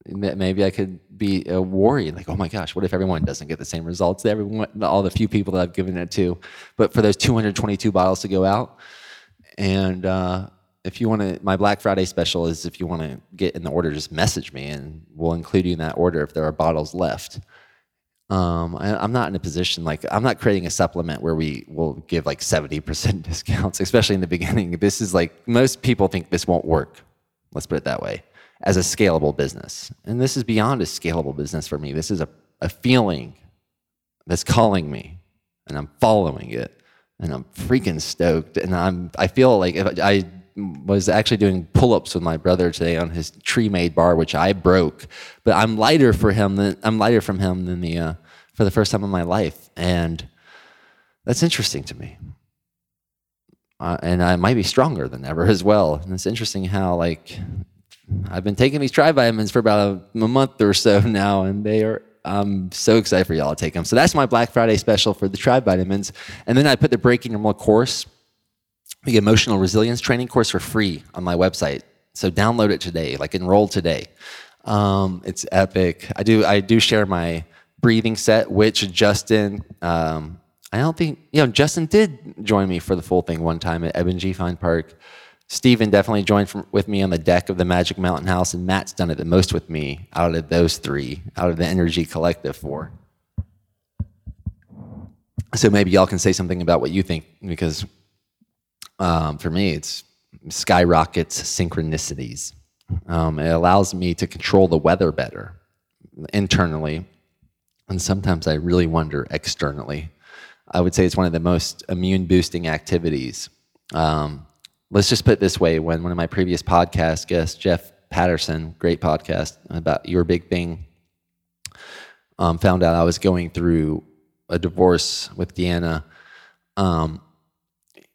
maybe I could be a worry, like, oh my gosh, what if everyone doesn't get the same results? Everyone, all the few people that I've given it to, but for those 222 bottles to go out, and uh, if you want to, my Black Friday special is if you want to get in the order, just message me, and we'll include you in that order if there are bottles left. Um, I, am not in a position like I'm not creating a supplement where we will give like 70% [laughs] discounts, especially in the beginning. This is like most people think this won't work. Let's put it that way as a scalable business. And this is beyond a scalable business for me. This is a, a feeling that's calling me, and I'm following it, and I'm freaking stoked. And I'm I feel like if I was actually doing pull-ups with my brother today on his tree-made bar, which I broke, but I'm lighter for him than I'm lighter from him than the uh, for the first time in my life, and that's interesting to me. Uh, and I might be stronger than ever as well. And it's interesting how like I've been taking these Tribe vitamins for about a, a month or so [laughs] now, and they are I'm so excited for y'all to take them. So that's my Black Friday special for the Tribe vitamins. And then I put the Breaking Normal course, the emotional resilience training course for free on my website. So download it today, like enroll today. Um, it's epic. I do I do share my breathing set, which Justin um, I don't think you know Justin did join me for the full thing one time at Eben G. Fine Park. Stephen definitely joined from, with me on the deck of the Magic Mountain House, and Matt's done it the most with me out of those three, out of the InnerG Collective four. So maybe y'all can say something about what you think, because um, for me, it's skyrockets synchronicities. Um, it allows me to control the weather better internally, and sometimes I really wonder externally. I would say it's one of the most immune boosting activities. Um, let's just put it this way when one of my previous podcast guests, Jeff Patterson, great podcast about your big thing, um, found out I was going through a divorce with Deanna, um,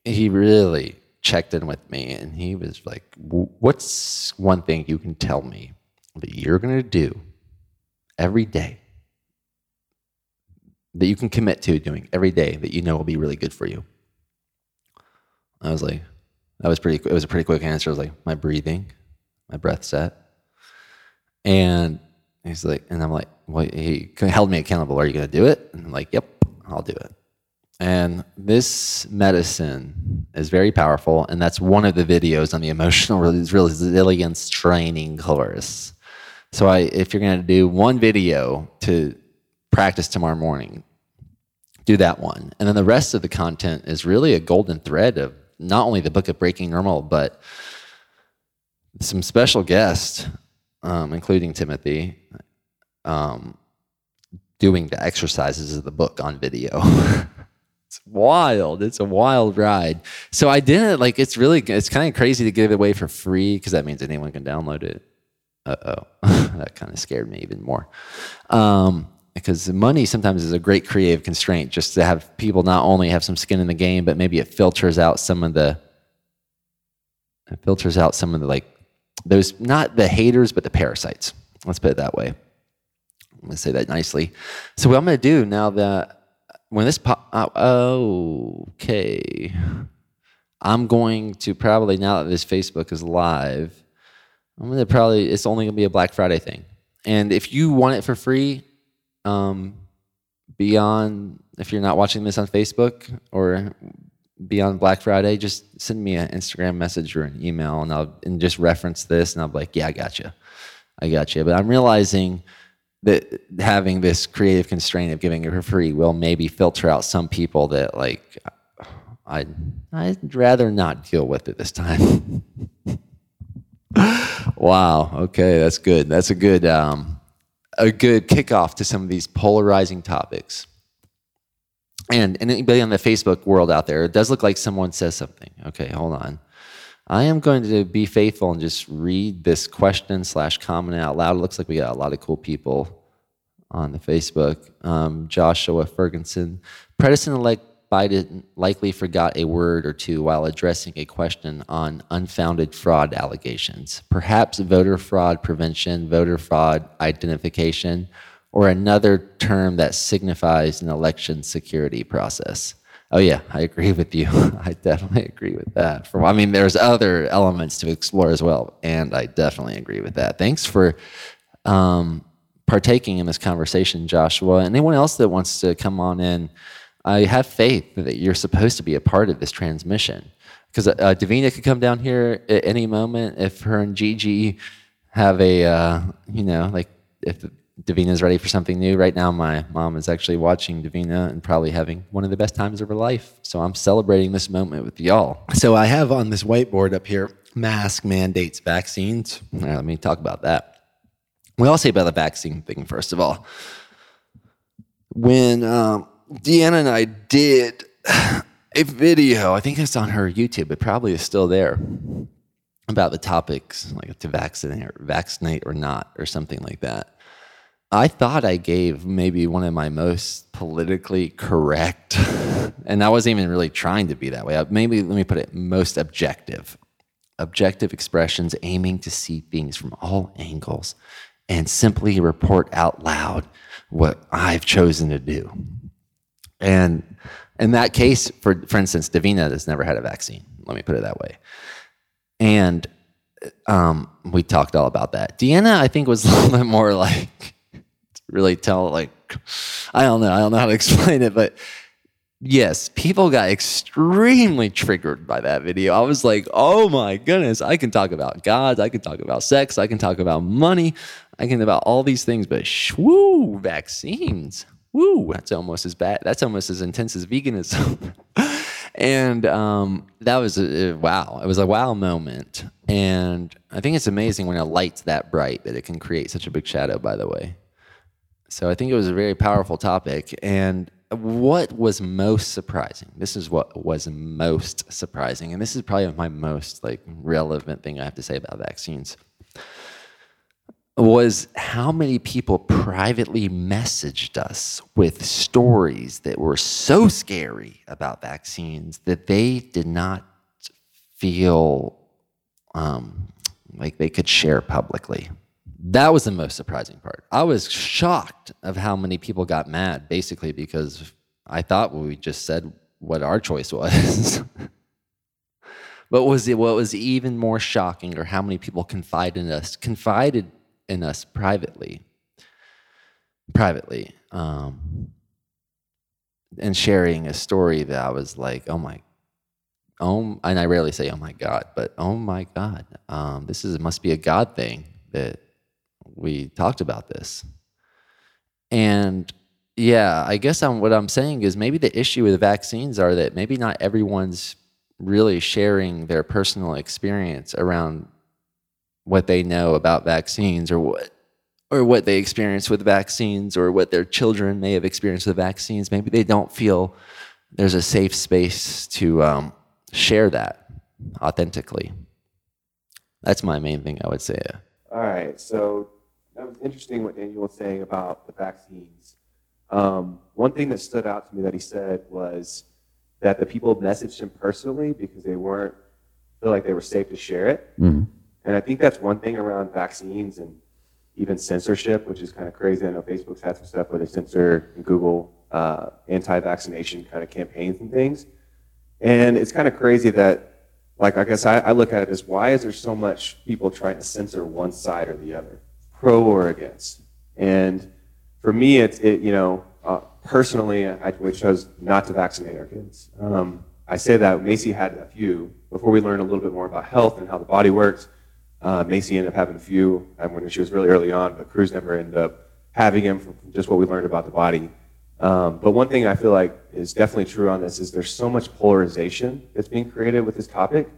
he really checked in with me and he was like, What's one thing you can tell me that you're going to do every day that you can commit to doing every day that you know will be really good for you? I was like, That was pretty. It was a pretty quick answer. I was like, my breathing, my breath set, and he's like, and I'm like, well, he held me accountable. Are you going to do it? And I'm like, yep, I'll do it. And this medicine is very powerful, and that's one of the videos on the emotional resilience training course. So, I, if you're going to do one video to practice tomorrow morning, do that one, and then the rest of the content is really a golden thread of not only the book of Breaking Normal, but some special guests, um, including Timothy, um, doing the exercises of the book on video. [laughs] it's wild. It's a wild ride. So I didn't like. It's really. It's kind of crazy to give it away for free because that means anyone can download it. Uh oh, [laughs] that kind of scared me even more. Um, because money sometimes is a great creative constraint just to have people not only have some skin in the game but maybe it filters out some of the it filters out some of the like those not the haters but the parasites. Let's put it that way. I'm going to say that nicely. So what i'm going to do now that when this pop oh, okay. I'm going to probably now that this facebook is live i'm going to probably it's only going to be a black friday thing. And if you want it for free um, beyond if you're not watching this on Facebook or beyond Black Friday, just send me an Instagram message or an email, and I'll and just reference this, and I'll be like, "Yeah, I got you, I got you." But I'm realizing that having this creative constraint of giving it for free will maybe filter out some people that like I I'd rather not deal with it this time. [laughs] wow. Okay, that's good. That's a good um, a good kickoff to some of these polarizing topics. And, and anybody on the Facebook world out there, it does look like someone says something. Okay, hold on. I am going to be faithful and just read this question slash comment out loud. It looks like we got a lot of cool people on the Facebook. Um, Joshua Ferguson, President-elect Biden likely forgot a word or two while addressing a question on unfounded fraud allegations, perhaps voter fraud prevention, voter fraud identification, or another term that signifies an election security process. Oh yeah, I agree with you. [laughs] I definitely agree with that. For I mean, there's other elements to explore as well, and I definitely agree with that. Thanks for um, partaking in this conversation, Joshua. Anyone else that wants to come on in? I have faith that you're supposed to be a part of this transmission. Because uh, Davina could come down here at any moment if her and Gigi have a, uh, you know, like if Davina's ready for something new. Right now, my mom is actually watching Davina and probably having one of the best times of her life. So I'm celebrating this moment with y'all. So I have on this whiteboard up here mask mandates vaccines. Right, let me talk about that. We all say about the vaccine thing, first of all. When um, Deanna and I did a video. I think it's on her YouTube. It probably is still there about the topics like to vaccinate or vaccinate or not or something like that. I thought I gave maybe one of my most politically correct, and I wasn't even really trying to be that way. Maybe let me put it most objective, objective expressions aiming to see things from all angles and simply report out loud what I've chosen to do. And in that case, for, for instance, Davina has never had a vaccine. Let me put it that way. And um, we talked all about that. Deanna, I think, was [laughs] a little bit more like, really tell, like, I don't know. I don't know how to [laughs] explain it, but yes, people got extremely triggered by that video. I was like, oh my goodness, I can talk about gods, I can talk about sex, I can talk about money, I can about all these things, but shwoo, vaccines woo, that's almost as bad. That's almost as intense as veganism. [laughs] and um, that was a, a, wow. It was a wow moment. And I think it's amazing when a light's that bright that it can create such a big shadow, by the way. So I think it was a very powerful topic. And what was most surprising? This is what was most surprising. And this is probably my most like relevant thing I have to say about vaccines was how many people privately messaged us with stories that were so scary about vaccines that they did not feel um, like they could share publicly. That was the most surprising part. I was shocked of how many people got mad, basically because I thought we just said what our choice was. [laughs] But was it what was even more shocking, or how many people confided in us, confided in us privately, privately, um, and sharing a story that I was like, oh my, oh, and I rarely say, oh my God, but oh my God, um, this is must be a God thing that we talked about this, and yeah, I guess I'm, what I'm saying is maybe the issue with the vaccines are that maybe not everyone's really sharing their personal experience around what they know about vaccines or what or what they experience with vaccines or what their children may have experienced with vaccines. Maybe they don't feel there's a safe space to um, share that authentically. That's my main thing I would say. All right, so that was interesting what Daniel was saying about the vaccines. Um, one thing that stood out to me that he said was that the people messaged him personally because they weren't feel like they were safe to share it. Mm-hmm. And I think that's one thing around vaccines and even censorship, which is kind of crazy. I know Facebook's had some stuff where they censor Google uh, anti-vaccination kind of campaigns and things. And it's kind of crazy that, like, I guess I, I look at it as why is there so much people trying to censor one side or the other, pro or against? And for me, it's it, you know, uh, personally, I, chose not to vaccinate our kids. Um, I say that Macy had a few before we learned a little bit more about health and how the body works. Uh, Macy ended up having a few um, when she was really early on, but Cruz never ended up having him from just what we learned about the body. Um, but one thing I feel like is definitely true on this is there's so much polarization that's being created with this topic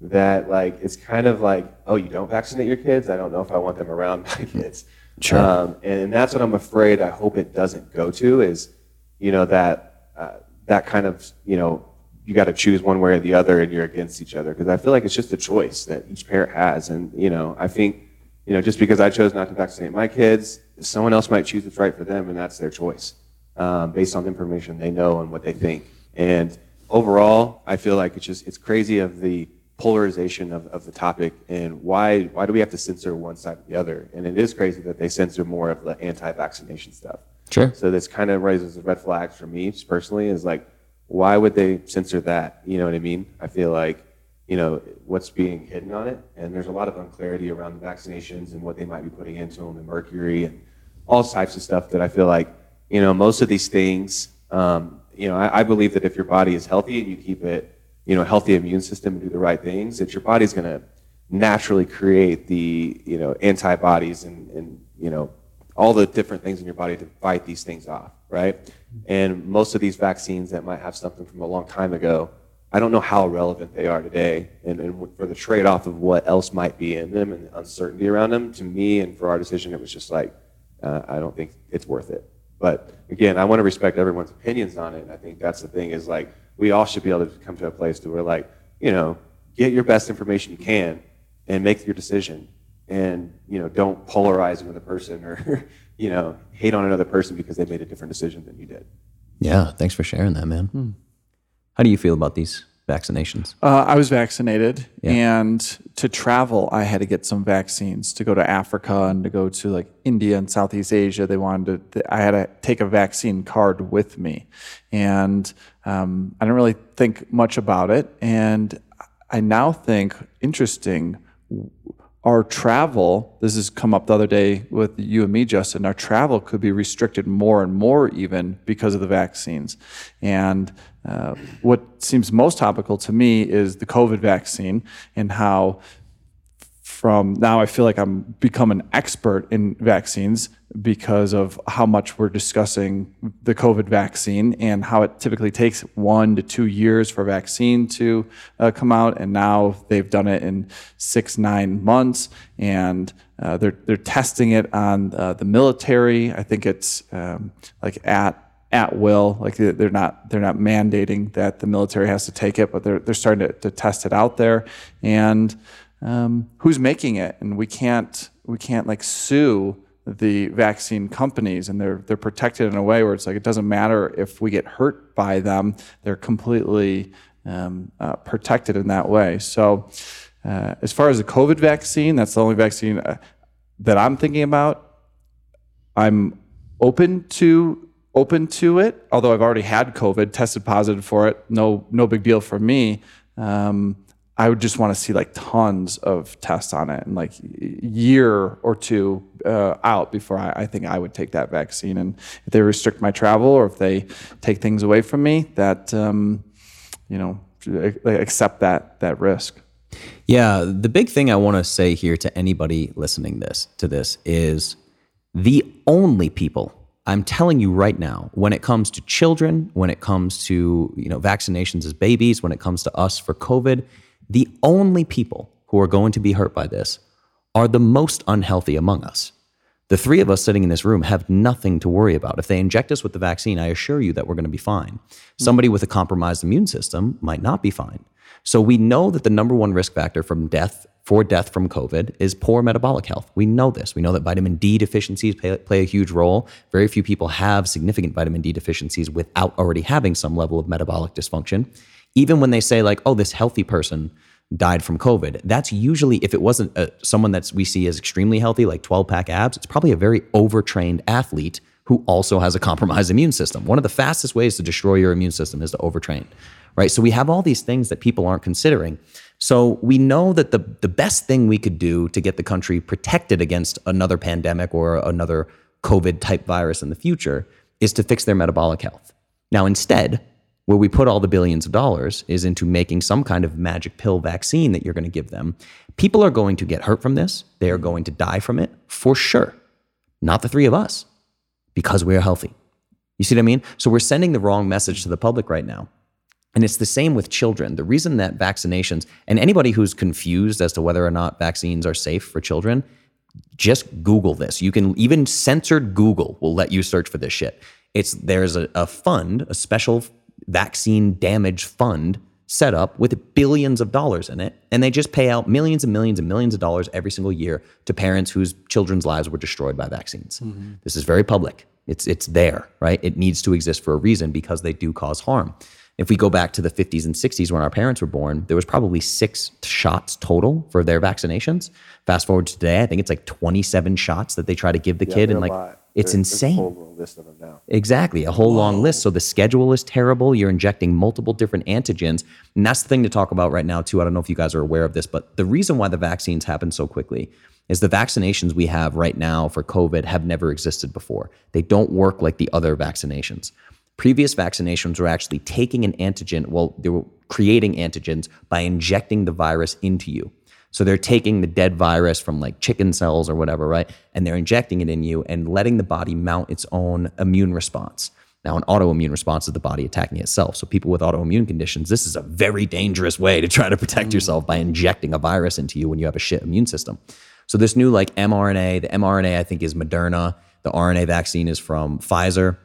that like it's kind of like, oh, you don't vaccinate your kids? I don't know if I want them around my [laughs] kids. Sure. Um, and that's what I'm afraid. I hope it doesn't go to is, you know, that uh, that kind of you know you got to choose one way or the other, and you're against each other because I feel like it's just a choice that each parent has, and you know, I think you know just because I chose not to vaccinate my kids, someone else might choose what's right for them, and that's their choice um, based on the information they know and what they think. And overall, I feel like it's just it's crazy of the polarization of, of the topic and why why do we have to censor one side or the other? And it is crazy that they censor more of the anti-vaccination stuff. Sure. So this kind of raises a red flags for me personally is like, why would they censor that? You know what I mean? I feel like, you know, what's being hidden on it. And there's a lot of unclarity around the vaccinations and what they might be putting into them, and mercury and all types of stuff that I feel like, you know, most of these things, um, you know, I, I believe that if your body is healthy and you keep it you know, healthy immune system and do the right things, that your body's going to naturally create the, you know, antibodies and, and, you know, all the different things in your body to fight these things off, right? And most of these vaccines that might have something from a long time ago, I don't know how relevant they are today. And, and for the trade off of what else might be in them and the uncertainty around them, to me and for our decision, it was just like, uh, I don't think it's worth it. But again, I want to respect everyone's opinions on it. And I think that's the thing is like, we all should be able to come to a place to where like, you know, get your best information you can and make your decision and, you know, don't polarize another person or, [laughs] you know, hate on another person because they made a different decision than you did. Yeah. Thanks for sharing that, man. How do you feel about these vaccinations? Uh, I was vaccinated, Yeah. and to travel, I had to get some vaccines to go to Africa and to go to like India and Southeast Asia. They wanted to. I had to take a vaccine card with me, and um, I didn't really think much about it. And I now think interesting. Our travel, this has come up the other day with you and me, Justin. Our travel could be restricted more and more, even because of the vaccines. And uh, what seems most topical to me is the COVID vaccine and how from now I feel like I'm become an expert in vaccines because of how much we're discussing the COVID vaccine and how it typically takes one to two years for a vaccine to uh, come out, and now they've done it in six nine months, and uh, they're they're testing it on uh, the military. I think it's um, like at at will. Like they're not they're not mandating that the military has to take it, but they're they're starting to, to test it out there. And um, who's making it? And we can't we can't like sue the vaccine companies, and they're they're protected in a way where it's like it doesn't matter if we get hurt by them. They're completely um, uh, protected in that way. So. Uh, as far as the COVID vaccine, that's the only vaccine uh, that I'm thinking about. I'm open to open to it. Although I've already had COVID, tested positive for it. No, no big deal for me. Um, I would just want to see like tons of tests on it and like year or two uh, out before I, I think I would take that vaccine. And if they restrict my travel or if they take things away from me, that um, you know, accept that that risk. Yeah, the big thing I want to say here to anybody listening this to this is the only people I'm telling you right now, when it comes to children, when it comes to you know vaccinations as babies, when it comes to us for COVID, the only people who are going to be hurt by this are the most unhealthy among us. The three of us sitting in this room have nothing to worry about. If they inject us with the vaccine, I assure you that we're going to be fine. Hmm. Somebody with a compromised immune system might not be fine. So we know that the number one risk factor from death for death from COVID is poor metabolic health. We know this. We know that vitamin D deficiencies play, play, a huge role. Very few people have significant vitamin D deficiencies without already having some level of metabolic dysfunction. Even when they say like, "Oh, this healthy person died from COVID," that's usually if it wasn't a, someone that we see as extremely healthy, like 12 pack abs, it's probably a very overtrained athlete who also has a compromised immune system. One of the fastest ways to destroy your immune system is to overtrain, right? So we have all these things that people aren't considering. So we know that the, the best thing we could do to get the country protected against another pandemic or another COVID type virus in the future is to fix their metabolic health. Now, instead, where we put all the billions of dollars is into making some kind of magic pill vaccine that you're going to give them. People are going to get hurt from this. They are going to die from it for sure. Not the three of us, because we are healthy. You see what I mean? So we're sending the wrong message to the public right now. And it's the same with children. The reason that vaccinations, and anybody who's confused as to whether or not vaccines are safe for children, just Google this. You can even censored Google will let you search for this shit. It's there's a, a fund, a special vaccine damage fund set up with billions of dollars in it. And they just pay out millions and millions and millions of dollars every single year to parents whose children's lives were destroyed by vaccines. Mm-hmm. This is very public. It's it's there, right? It needs to exist for a reason because they do cause harm. If we go back to the 50s and 60s when our parents were born, there was probably six shots total for their vaccinations. Fast forward to today, I think it's like 27 shots that they try to give the Yeah, kid, and like lot. It's There- there's a insane. whole list of them now. Exactly, a whole long list. So the schedule is terrible. You're injecting multiple different antigens. And that's the thing to talk about right now, too. I don't know if you guys are aware of this, but the reason why the vaccines happen so quickly is the vaccinations we have right now for COVID have never existed before. They don't work like the other vaccinations. Previous vaccinations were actually taking an antigen, well, they were creating antigens by injecting the virus into you. So they're taking the dead virus from like chicken cells or whatever, right? And they're injecting it in you and letting the body mount its own immune response. Now, an autoimmune response is the body attacking itself. So, people with autoimmune conditions, this is a very dangerous way to try to protect mm. yourself by injecting a virus into you when you have a shit immune system. So, this new like mRNA, the mRNA I think is Moderna, the RNA vaccine is from Pfizer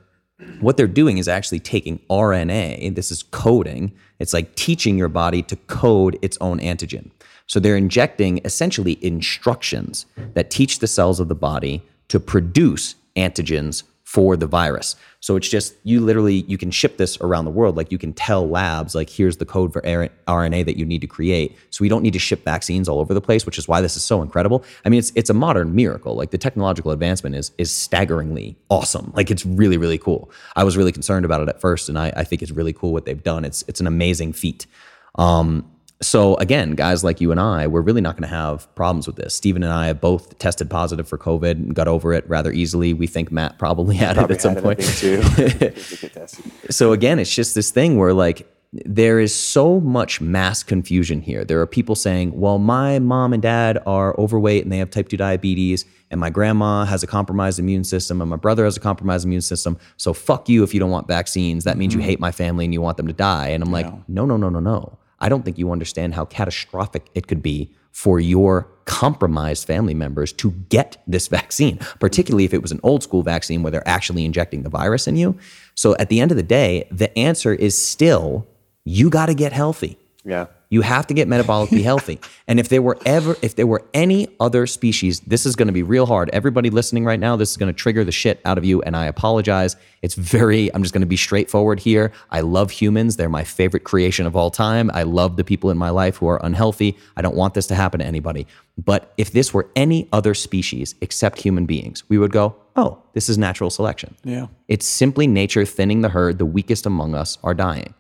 what they're doing is actually taking RNA, this is coding, it's like teaching your body to code its own antigen. So they're injecting essentially instructions that teach the cells of the body to produce antigens for the virus. So it's just you literally you can ship this around the world like you can tell labs like here's the code for RNA that you need to create. So we don't need to ship vaccines all over the place, which is why this is so incredible. I mean it's it's a modern miracle. Like the technological advancement is is staggeringly awesome. Like it's really really cool. I was really concerned about it at first and I I think it's really cool what they've done. It's it's an amazing feat. Um so again, guys like you and I, we're really not going to have problems with this. Stephen and I have both tested positive for COVID and got over it rather easily. We think Matt probably [laughs] had Probably it at some had it, I point. think, too. [laughs] Just get tested. so again, it's just this thing where like there is so much mass confusion here. There are people saying, "Well, my mom and dad are overweight and they have type 2 diabetes, and my grandma has a compromised immune system and my brother has a compromised immune system. So fuck you if you don't want vaccines. That means you mm-hmm. hate my family and you want them to die." And I'm like, "No, no, no, no, no. I don't think you understand how catastrophic it could be for your compromised family members to get this [laughs] vaccine, particularly if it was an old school vaccine where they're actually injecting the virus in you. So at the end of the day, the answer is still you got to get healthy. Yeah. You have to get metabolically [laughs] healthy. And if there were ever, if there were any other species, this is going to be real hard. Everybody listening right now, this is going to trigger the shit out of you. And I apologize. It's very, I'm just going to be straightforward here. I love humans. They're my favorite creation of all time. I love the people in my life who are unhealthy. I don't want this to happen to anybody. But if this were any other species except human beings, we would go, oh, this is natural selection. Yeah. It's simply nature thinning the herd. The weakest among us are dying.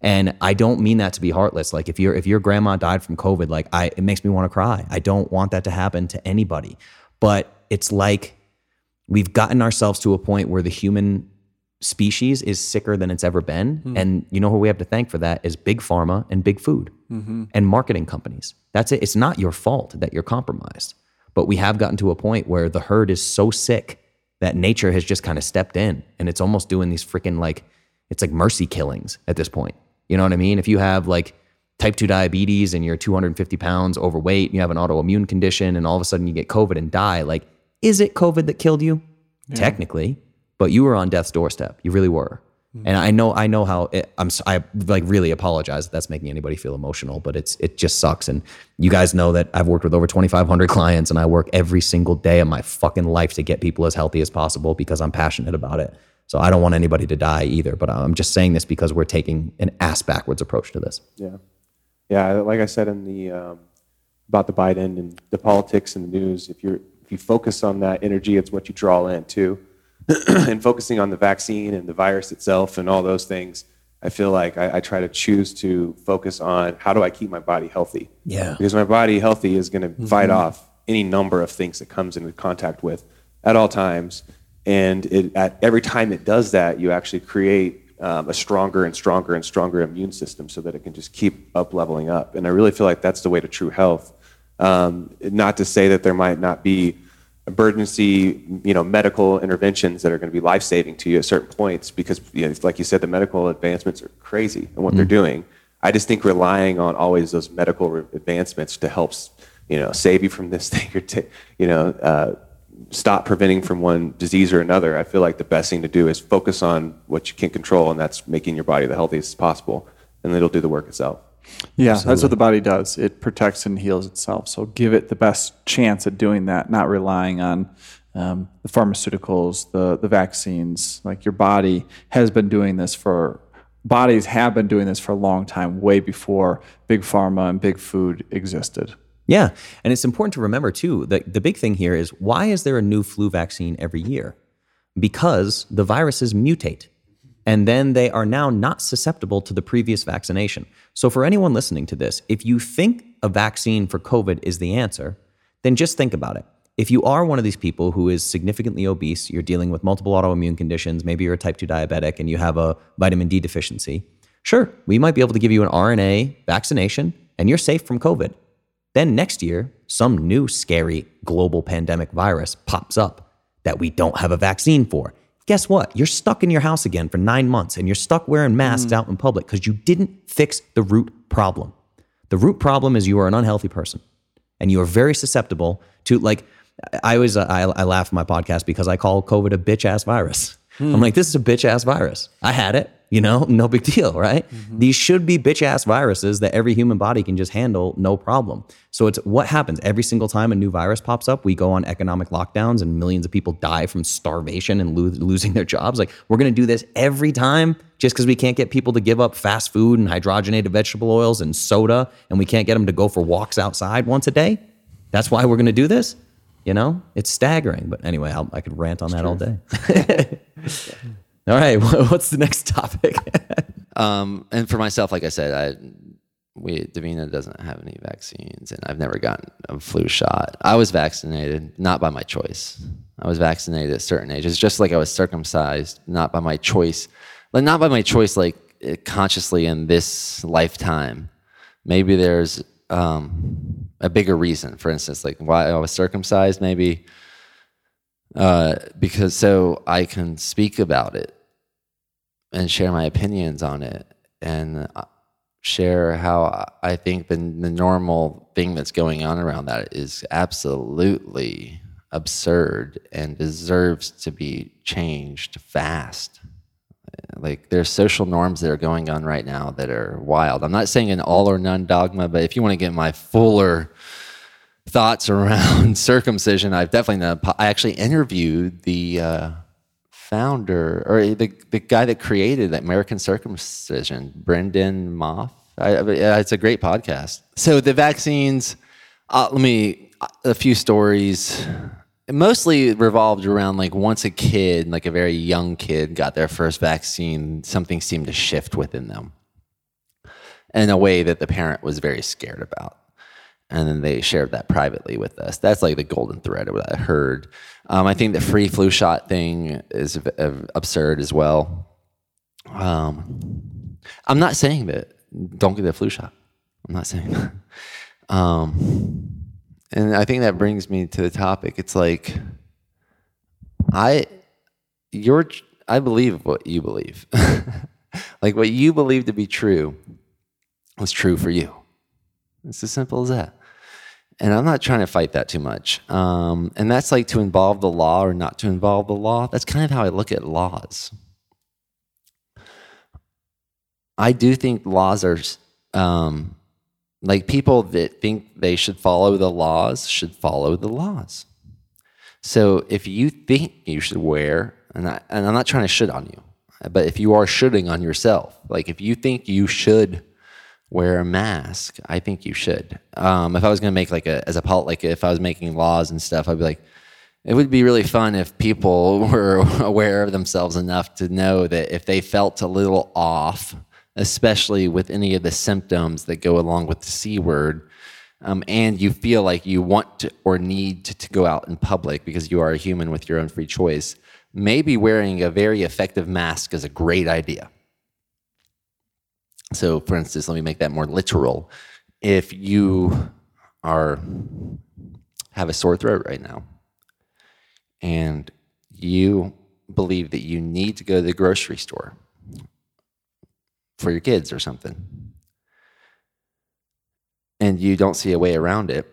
And I don't mean that to be heartless. Like if your if your grandma died from COVID, like I it makes me want to cry. I don't want that to happen to anybody. But it's like we've gotten ourselves to a point where the human species is sicker than it's ever been. Hmm. And you know who we have to thank for that is big pharma and big food mm-hmm. and marketing companies. That's it. It's not your fault that you're compromised. But we have gotten to a point where the herd is so sick that nature has just kind of stepped in and it's almost doing these freaking like it's like mercy killings at this point. You know what I mean? If you have like type 2 diabetes and you're 250 pounds overweight, you have an autoimmune condition, and all of a sudden you get COVID and die, like, is it COVID that killed you? Technically, but you were on death's doorstep. You really were. Hmm. And I know, I know how it, I'm. I like really apologize if that's making anybody feel emotional, but it's it just sucks. And you guys know that I've worked with over 2,500 clients, and I work every single day of my fucking life to get people as healthy as possible because I'm passionate about it. So I don't want anybody to die either. But I'm just saying this because we're taking an ass backwards approach to this. Yeah, yeah. Like I said in the um, about the Biden and the politics and the news, if you're if you focus on that energy, it's what you draw in too. [clears throat] and focusing on the vaccine and the virus itself and all those things, I feel like I, I try to choose to focus on how do I keep my body healthy. Yeah. Because my body healthy is going to fight off any number of things that comes into contact with at all times. And it, at every time it does that, you actually create um, a stronger and stronger and stronger immune system so that it can just keep up leveling up. And I really feel like that's the way to true health. Um, not to say that there might not be emergency, you know, medical interventions that are going to be life saving to you at certain points because, you know, like you said, the medical advancements are crazy and what they're doing. I just think relying on always those medical re- advancements to help, you know, save you from this [laughs] thing or, ta you know, uh, stop preventing from one disease or another. I feel like the best thing to do is focus on what you can control, and that's making your body the healthiest possible, and it'll do the work itself. Yeah, that's what the body does. It protects and heals itself. So give it the best chance at doing that, not relying on um, the pharmaceuticals, the the vaccines. Like your body has been doing this for bodies have been doing this for a long time, way before big pharma and big food existed. Yeah. And it's important to remember, too, that the big thing here is why is there a new flu vaccine every year? Because the viruses mutate. And then they are now not susceptible to the previous vaccination. So, for anyone listening to this, if you think a vaccine for COVID is the answer, then just think about it. If you are one of these people who is significantly obese, you're dealing with multiple autoimmune conditions, maybe you're a type 2 diabetic and you have a vitamin D deficiency, sure, we might be able to give you an RNA vaccination and you're safe from COVID. Then next year, some new scary global pandemic virus pops up that we don't have a vaccine for. Guess what? You're stuck in your house again for nine months and you're stuck wearing masks out in public because you didn't fix the root problem. The root problem is you are an unhealthy person and you are very susceptible to, like, I always uh, I, I laugh at my podcast because I call COVID a bitch ass virus. I'm like, this is a bitch ass virus. I had it, you know, [laughs] no big deal, right? Mm-hmm. These should be bitch ass viruses that every human body can just handle, no problem. So it's what happens every single time a new virus pops up. We go on economic lockdowns and millions of people die from starvation and lo- losing their jobs. Like we're gonna do this every time just because we can't get people to give up fast food and hydrogenated vegetable oils and soda, and we can't get them to go for walks outside once a day. That's why we're gonna do this. You know, it's staggering. But anyway, I'll, I could rant on that all day. [laughs] [laughs] all right, [laughs] what's the next topic? [laughs] Um, and for myself, like I said, I we Davina doesn't have any vaccines, and I've never gotten a flu shot. I was vaccinated not by my choice. I was vaccinated at certain ages, just like I was circumcised, not by my choice, like not by my choice, like eh, consciously in this lifetime. Maybe there's um, a bigger reason. For instance, like why I was circumcised, maybe uh, because so I can speak about it and share my opinions on it and uh, share how I think the, the normal thing that's going on around that is absolutely absurd and deserves to be changed fast. Like there's social norms that are going on right now that are wild. I'm not saying an all or none dogma, but if you want to get my fuller thoughts around [laughs] circumcision, I've definitely done. I actually interviewed the uh, founder or the the guy that created American circumcision, Brendan Moff. I, I- it's a great podcast. So the vaccines. Uh, let me a few stories. It mostly revolved around like once a kid, like a very young kid, got their first vaccine, something seemed to shift within them in a way that the parent was very scared about. And then they shared that privately with us. That's like the golden thread of what I heard. Um, I think the free flu shot thing is absurd as well. Um, I'm not saying that don't get the flu shot. I'm not saying that. Um, and I think that brings me to the topic. It's like I, you're, I believe what you believe. [laughs] like what you believe to be true was true for you. It's as simple as that. And I'm not trying to fight that too much. Um, and that's like to involve the law or not to involve the law. That's kind of how I look at laws. I do think laws are um, like people that think they should follow the laws should follow the laws. So if you think you should wear, and, I, and I'm not trying to shit on you, but if you are shitting on yourself, like if you think you should wear a mask, I think you should. Um, if I was going to make like a, as a pol, like if I was making laws and stuff, I'd be like, it would be really fun if people [laughs] were aware of themselves enough to know that if they felt a little off, especially with any of the symptoms that go along with the C word, um, and you feel like you want to or need to, to go out in public because you are a human with your own free choice, maybe wearing a very effective mask is a great idea. So, for instance, let me make that more literal. If you are have a sore throat right now, and you believe that you need to go to the grocery store for your kids or something, and you don't see a way around it,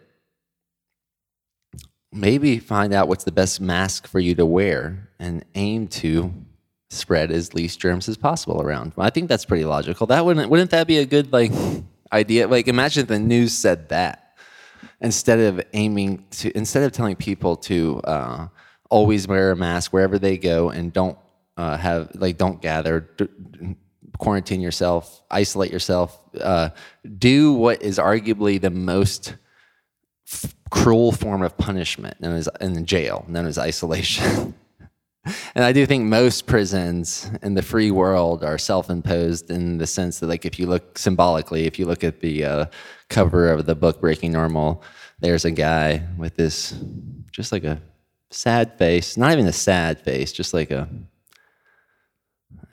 maybe find out what's the best mask for you to wear and aim to spread as least germs as possible around. I think that's pretty logical. That wouldn't wouldn't that be a good like idea? Like imagine if the news said that instead of aiming to instead of telling people to uh, always wear a mask wherever they go and don't uh, have like don't gather. D- quarantine yourself, isolate yourself, uh, do what is arguably the most f- cruel form of punishment known as in jail, known as isolation. [laughs] and I do think most prisons in the free world are self-imposed in the sense that, like, if you look symbolically, if you look at the uh, cover of the book Breaking Normal, there's a guy with this, just like a sad face, not even a sad face, just like a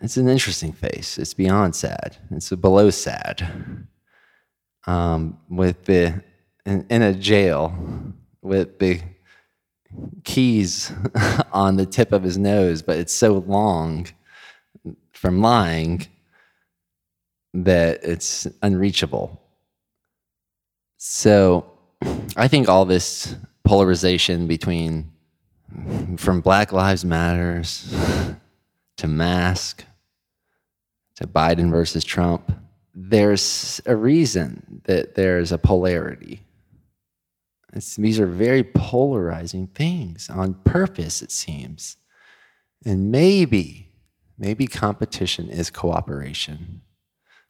it's an interesting face. It's beyond sad. It's below sad. Um, with the in, in, a jail with the keys [laughs] on the tip of his nose, but it's so long from lying that it's unreachable. So I think all this polarization between from Black Lives Matters to mask to Biden versus Trump, there's a reason that there's a polarity. It's, these are very polarizing things on purpose, it seems. And maybe, maybe competition is cooperation.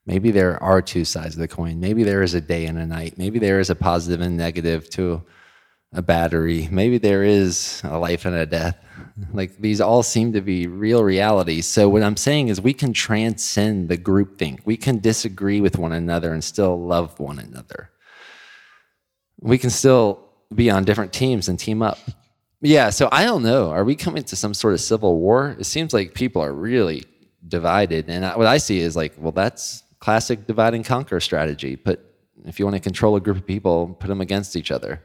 Maybe there are two sides of the coin. Maybe there is a day and a night. Maybe there is a positive and negative to a battery. Maybe there is a life and a death. [laughs] Like these all seem to be real realities. So what I'm saying is we can transcend the groupthink. We can disagree with one another and still love one another. We can still be on different teams and team up. Yeah, so I don't know. Are we coming to some sort of civil war? It seems like people are really divided. And what I see is like, well, that's classic divide and conquer strategy. Put if you want to control a group of people, put them against each other.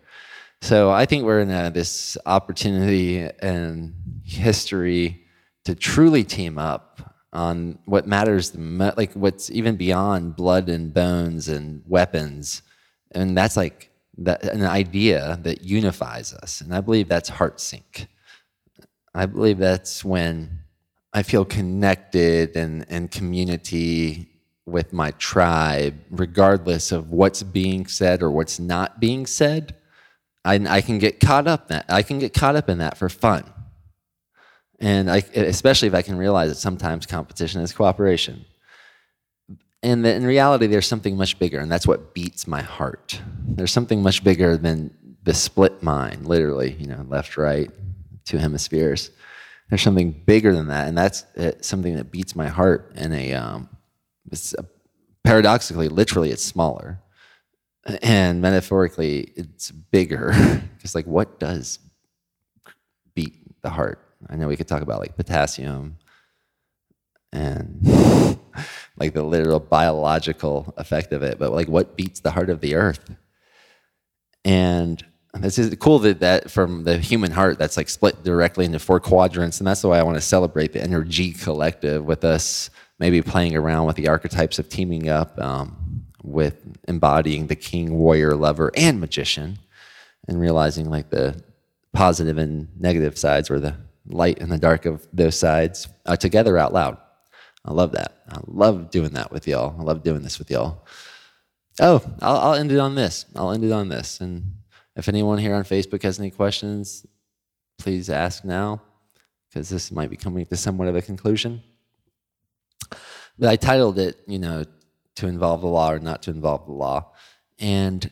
So I think we're in a, this opportunity and history to truly team up on what matters, like what's even beyond blood and bones and weapons, and that's like that, an idea that unifies us. And I believe that's heart sync. I believe that's when I feel connected and, and community with my tribe, regardless of what's being said or what's not being said. I, I can get caught up that I can get caught up in that for fun, and I, especially if I can realize that sometimes competition is cooperation, and that in reality there's something much bigger, and that's what beats my heart. There's something much bigger than the split mind, literally, you know, left, right, two hemispheres. There's something bigger than that, and that's uh, something that beats my heart in a, um, it's a paradoxically, literally, it's smaller, and metaphorically, it's bigger. [laughs] Because like, what does beat the heart? I know we could talk about like potassium and [laughs] like the literal biological effect of it, but like what beats the heart of the earth? And this is cool that that from the human heart that's like split directly into four quadrants, and that's why I want to celebrate the InnerG Collective with us, maybe playing around with the archetypes of teaming up um, with embodying the king, warrior, lover, and magician, and realizing like the positive and negative sides, or the light and the dark of those sides, uh, together out loud. I love that. I love doing that with y'all. I love doing this with y'all. Oh, I'll, I'll end it on this. I'll end it on this. And if anyone here on Facebook has any questions, please ask now, because this might be coming to somewhat of a conclusion. But I titled it, you know, to involve the law or not to involve the law. And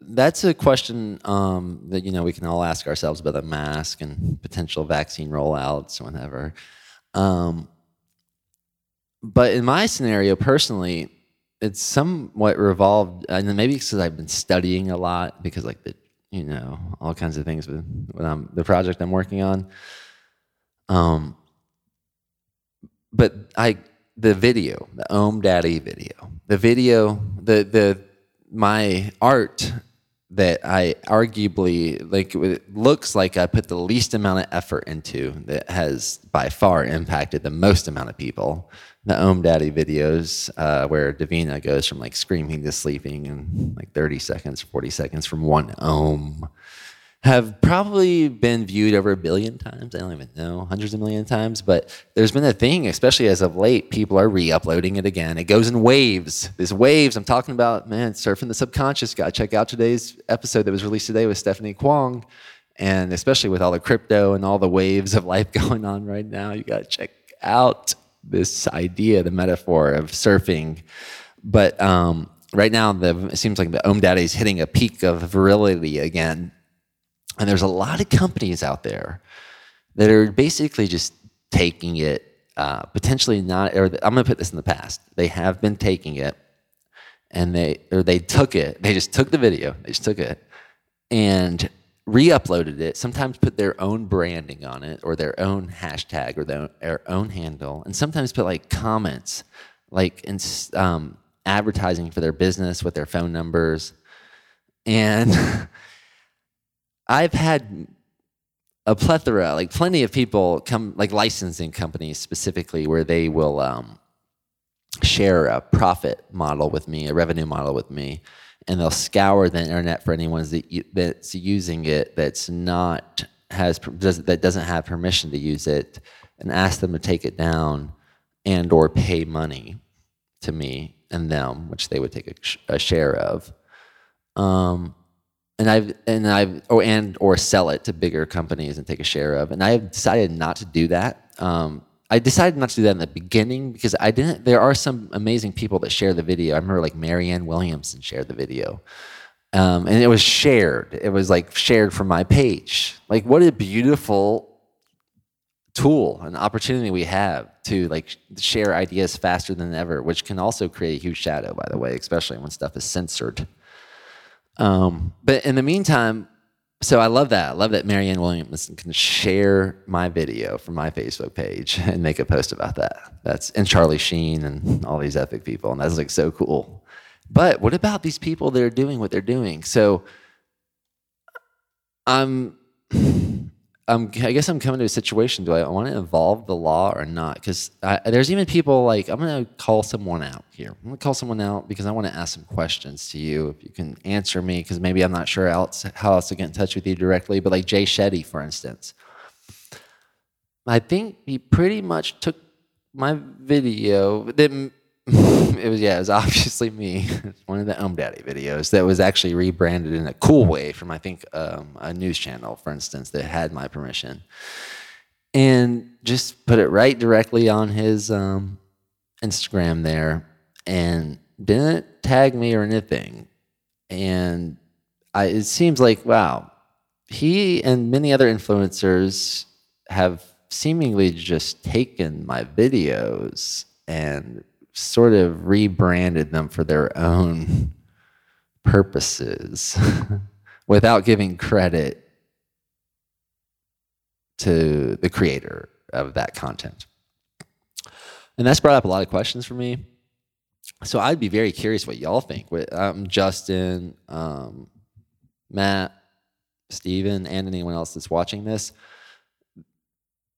that's a question um, that, you know, we can all ask ourselves about the mask and potential vaccine rollouts or whatever. Um, but in my scenario personally, it's somewhat revolved, and maybe because I've been studying a lot, because like the you know all kinds of things with I'm the project I'm working on. Um, but I the video, the Om Daddy video, the video, the the my art that I arguably like it looks like I put the least amount of effort into that has by far impacted the most amount of people the Om Daddy videos uh, where Davina goes from like screaming to sleeping in like 30 seconds, or 40 seconds from one Om have probably been viewed over a billion times. I don't even know, hundreds of million times. But there's been a thing, especially as of late, people are re uploading it again. It goes in waves. These waves, I'm talking about, man, surfing the subconscious. Got to check out today's episode that was released today with Stephanie Kwong. And especially with all the crypto and all the waves of life [laughs] going on right now, you got to check out this idea, the metaphor of surfing. But um, right now, the, it seems like the Om Daddy is hitting a peak of virility again. And there's a lot of companies out there that are basically just taking it, uh, potentially not, or I'm going to put this in the past. They have been taking it and they, or they took it, they just took the video, they just took it and re-uploaded it sometimes put their own branding on it or their own hashtag or their, own handle and sometimes put like comments like in, um, advertising for their business with their phone numbers. And [laughs] i've had a plethora like plenty of people come like licensing companies specifically where they will um, share a profit model with me a revenue model with me and they'll scour the internet for anyone that's using it that's not has does, that doesn't have permission to use it and ask them to take it down and or pay money to me and them which they would take a, a share of. Um, and I've and I've or and or sell it to bigger companies and take a share of. And I've decided not to do that. Um, I decided not to do that in the beginning because I didn't. There are some amazing people that share the video. I remember like Marianne Williamson shared the video, um, and it was shared. It was like shared from my page. Like what a beautiful tool, an opportunity we have to like share ideas faster than ever, which can also create a huge shadow, by the way, especially when stuff is censored. Um, but in the meantime, so I love that. I love that Marianne Williamson can share my video from my Facebook page [laughs] and make a post about that. That's and Charlie Sheen and all these epic people, and that's like so cool. But what about these people that are doing what they're doing? So I'm um, I guess I'm coming to a situation. Do I want to involve the law or not? Because there's even people like I'm going to call someone out here. I'm going to call someone out because I want to ask some questions to you. If you can answer me, because maybe I'm not sure else, how else to get in touch with you directly. But like Jay Shetty, for instance, I think he pretty much took my video that it was yeah, it was [laughs] obviously me. one of the Om Daddy videos that was actually rebranded in a cool way from I think um, a news channel, for instance, that had my permission, and just put it right directly on his um, Instagram there, and didn't tag me or anything. And I, it seems like wow, he and many other influencers have seemingly just taken my videos and sort of rebranded them for their own purposes [laughs] without giving credit to the creator of that content. And that's brought up a lot of questions for me. So I'd be very curious what y'all think. Um, Justin, um, Matt, Steven, and anyone else that's watching this.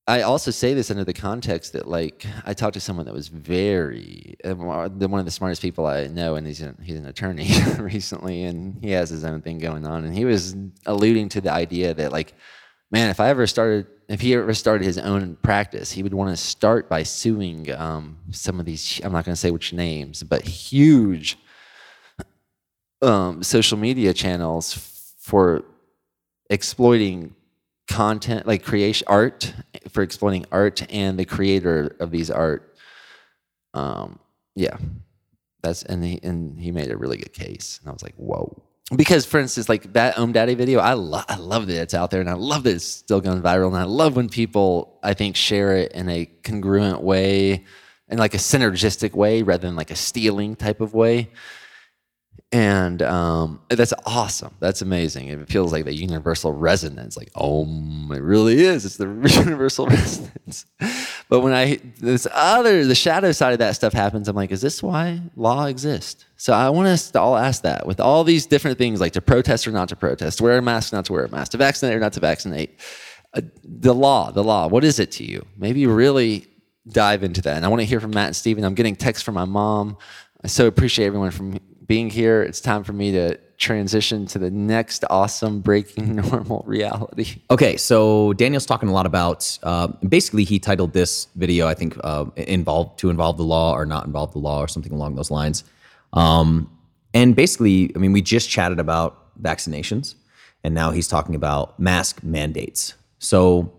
I also say this under the context that, like, I talked to someone that was very uh, one of the smartest people I know, and he's an, he's an attorney [laughs] recently, and he has his own thing going on, and he was alluding to the idea that, like, man, if I ever started, if he ever started his own practice, he would want to start by suing um, some of these. I'm not going to say which names, but huge um, social media channels for exploiting content like creation art for exploiting art and the creator of these art. Um yeah. That's and he and he made a really good case. And i was like whoa. Because for instance like that Om Daddy video i love i love that it's out there and i love that it's still going viral. And i love when people i think share it in a congruent way in like a synergistic way rather than like a stealing type of way and um, that's awesome. That's amazing. It feels like the universal resonance, like oh, it really is. It's the [laughs] universal resonance. But when I this other the shadow side of that stuff happens, I'm like, is this why law exists? So I want us to all ask that with all these different things, like to protest or not to protest, wear a mask, not to wear a mask, to vaccinate or not to vaccinate. Uh, the law, the law. What is it to you? Maybe really dive into that. And I want to hear from Matt and Steven. I'm getting texts from my mom. I so appreciate everyone from being here. It's time for me to transition to the next awesome breaking [laughs] normal reality. Okay, so Daniel's talking a lot about uh, basically he titled this video, I think, uh, involved to involve the law or not involve the law or something along those lines. Um, and basically, I mean, we just chatted about vaccinations, and now he's talking about mask mandates. So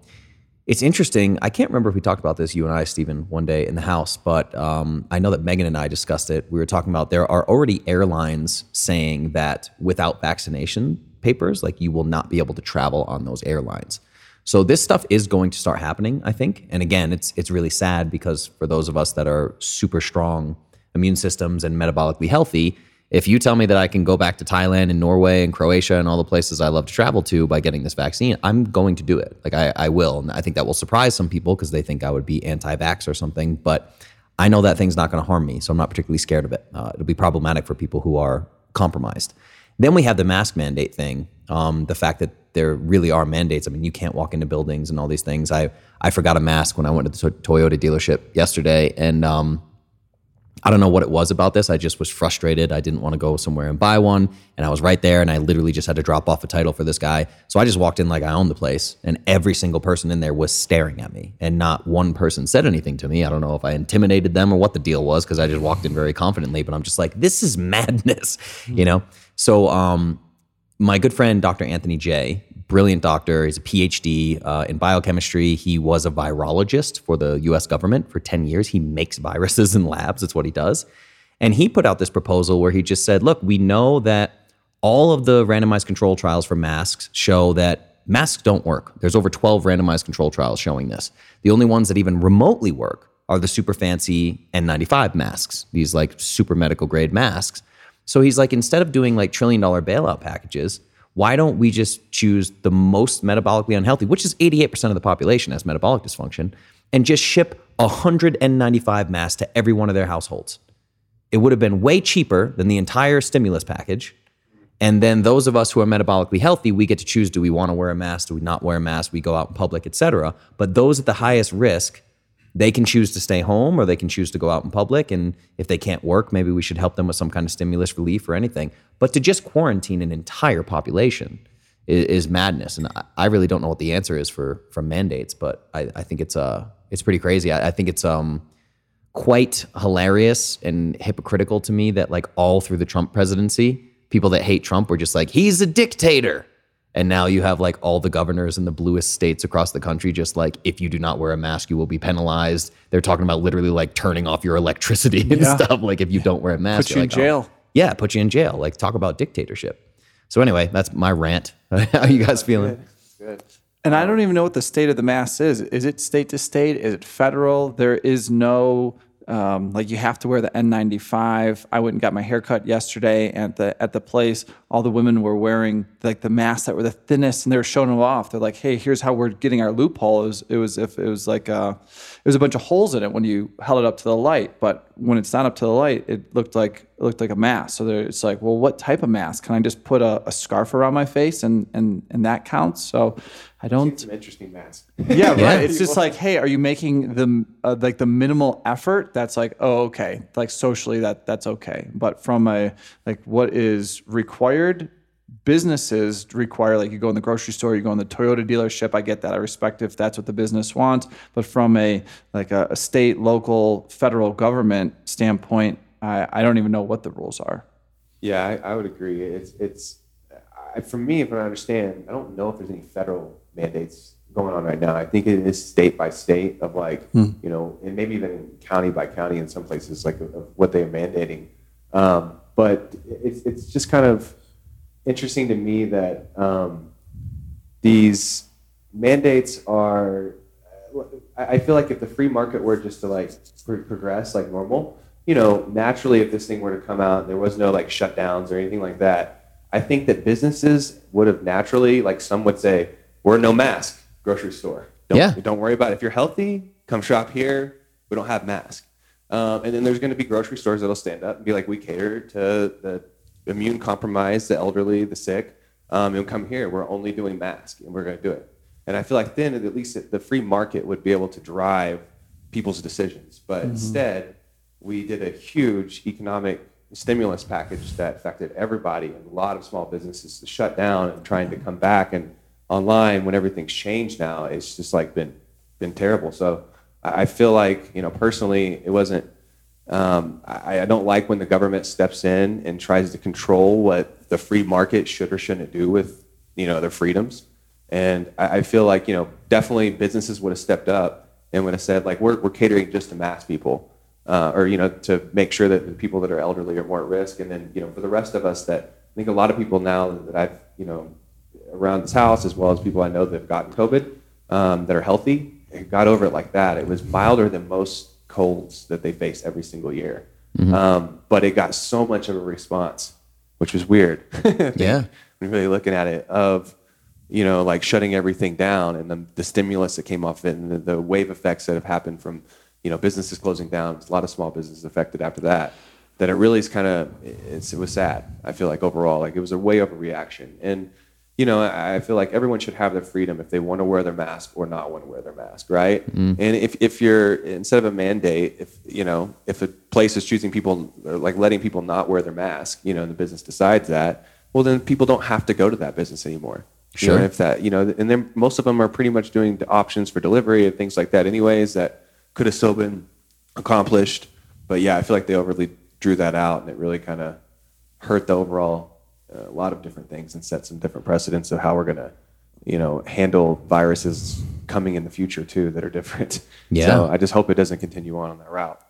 it's interesting. I can't remember if we talked about this, you and I, Stephen, one day in the house, but um, I know that Megan and I discussed it. We were talking about there are already airlines saying that without vaccination papers, like you will not be able to travel on those airlines. So this stuff is going to start happening, I think. And again, it's it's really sad because for those of us that are super strong immune systems and metabolically healthy, if you tell me that I can go back to Thailand and Norway and Croatia and all the places I love to travel to by getting this vaccine, I'm going to do it. Like I, I will. And I think that will surprise some people because they think I would be anti vax or something. But I know that thing's not going to harm me. So I'm not particularly scared of it. Uh, it'll be problematic for people who are compromised. Then we have the mask mandate thing. Um, the fact that there really are mandates. I mean, you can't walk into buildings and all these things. I, I forgot a mask when I went to the Toyota dealership yesterday. And, um, I don't know what it was about this. I just was frustrated. I didn't want to go somewhere and buy one. And I was right there and I literally just had to drop off a title for this guy. So I just walked in like I owned the place and every single person in there was staring at me and not one person said anything to me. I don't know if I intimidated them or what the deal was because I just walked in very confidently, but I'm just like, this is [laughs] madness, you know? So, um, my good friend, Dr. Anthony Jay, brilliant doctor. He's a PhD uh, in biochemistry. He was a virologist for the US government for 10 years. He makes viruses in labs, that's what he does. And he put out this proposal where he just said, look, we know that all of the randomized control trials for masks show that masks don't work. There's over 12 randomized control trials showing this. The only ones that even remotely work are the super fancy N95 masks, these like super medical grade masks. So he's like, instead of doing like trillion dollar bailout packages, why don't we just choose the most metabolically unhealthy, which is 88% of the population has metabolic dysfunction, and just ship N95 masks to every one of their households? It would have been way cheaper than the entire stimulus package. And then those of us who are metabolically healthy, we get to choose do we want to wear a mask, do we not wear a mask, we go out in public, et cetera. But those at the highest risk they can choose to stay home or they can choose to go out in public. And if they can't work, maybe we should help them with some kind of stimulus relief or anything. But to just quarantine an entire population is, is madness. And I, I, really don't know what the answer is for from mandates, but I, I think it's uh it's pretty crazy. I, I think it's um quite hilarious and hypocritical to me that like all through the Trump presidency, people that hate Trump were just like, he's a dictator and now you have like all the governors in the bluest states across the country, just like if you do not wear a mask, you will be penalized. They're talking about literally like turning off your electricity and yeah. stuff. Like if you don't wear a mask, put you in like, oh, jail. Oh. Yeah, put you in jail. Like talk about dictatorship. So anyway, that's my rant. [laughs] How are you guys feeling? Good. Good. And I don't even know what the state of the mask is. Is it state to state? Is it federal? There is no um, like you have to wear the N95. I went and got my hair cut yesterday at the at the place. All the women were wearing like the masks that were the thinnest, and they were showing them off. They're like, "Hey, here's how we're getting our loophole." It was it was if it was like uh, was a bunch of holes in it when you held it up to the light, but when it's not up to the light, it looked like it looked like a mask. So there, it's like, well, what type of mask? Can I just put a, a scarf around my face and and and that counts? So I don't. Some interesting masks. Yeah, right. [laughs] It's just like, hey, are you making the uh, like the minimal effort? That's like, oh, okay. Like socially, that that's okay. But from a like what is required, businesses require like you go in the grocery store, you go in the Toyota dealership. I get that. I respect if that's what the business wants. But from a like a, a state, local, federal government standpoint, I, I don't even know what the rules are. Yeah, I, I would agree. It's it's I, for me, if I understand, I don't know if there's any federal mandates going on right now. I think it is state by state of like you know, and maybe even county by county in some places, like of, of what they're mandating. Um, but it's it's just kind of interesting to me that um, these mandates are. I I feel like if the free market were just to like pro- progress like normal, you know, naturally, if this thing were to come out, and there was no like shutdowns or anything like that. I think that businesses would have naturally, like some would say, we're no mask grocery store. Don't, Yeah. Don't worry about it. If you're healthy, come shop here. We don't have masks. Um, and then there's going to be grocery stores that'll stand up and be like, we cater to the immune compromised, the elderly, the sick, um, and come here. We're only doing masks, and we're going to do it. And I feel like then at least the free market would be able to drive people's decisions. But instead, we did a huge economic stimulus package that affected everybody and a lot of small businesses to shut down and trying to come back and online when everything's changed now it's just like been been terrible so I feel like you know personally it wasn't um, I, I don't like when the government steps in and tries to control what the free market should or shouldn't do with you know their freedoms. And I, I feel like you know definitely businesses would have stepped up and would have said like we're, we're catering just to mass people uh, or you know to make sure that the people that are elderly are more at risk. And then you know for the rest of us that i think a lot of people now that i've you know around this house as well as people i know that have gotten covid um, that are healthy got over it like that. It was milder than most colds that they face every single year. Um, but it got so much of a response which was weird. [laughs] Yeah. when really looking at it of you know like shutting everything down and the, the stimulus that came off it and the, the wave effects that have happened from you know businesses closing down a lot of small businesses affected after that that it really is kind of it was sad i feel like overall. Like it was a way overreaction. And you know i feel like everyone should have their freedom if they want to wear their mask or not want to wear their mask right? Mm-hmm. And if, if you're instead of a mandate if you know if a place is choosing people or like letting people not wear their mask you know and the business decides that well then people don't have to go to that business anymore. You know, Sure. if that you know and then most of them are pretty much doing the options for delivery and things like that anyways that could have still been accomplished. But yeah i feel like they overly drew that out and it really kind of hurt the overall a lot of different things and set some different precedents of how we're going to you know handle viruses coming in the future too that are different Yeah. so i just hope it doesn't continue on on that route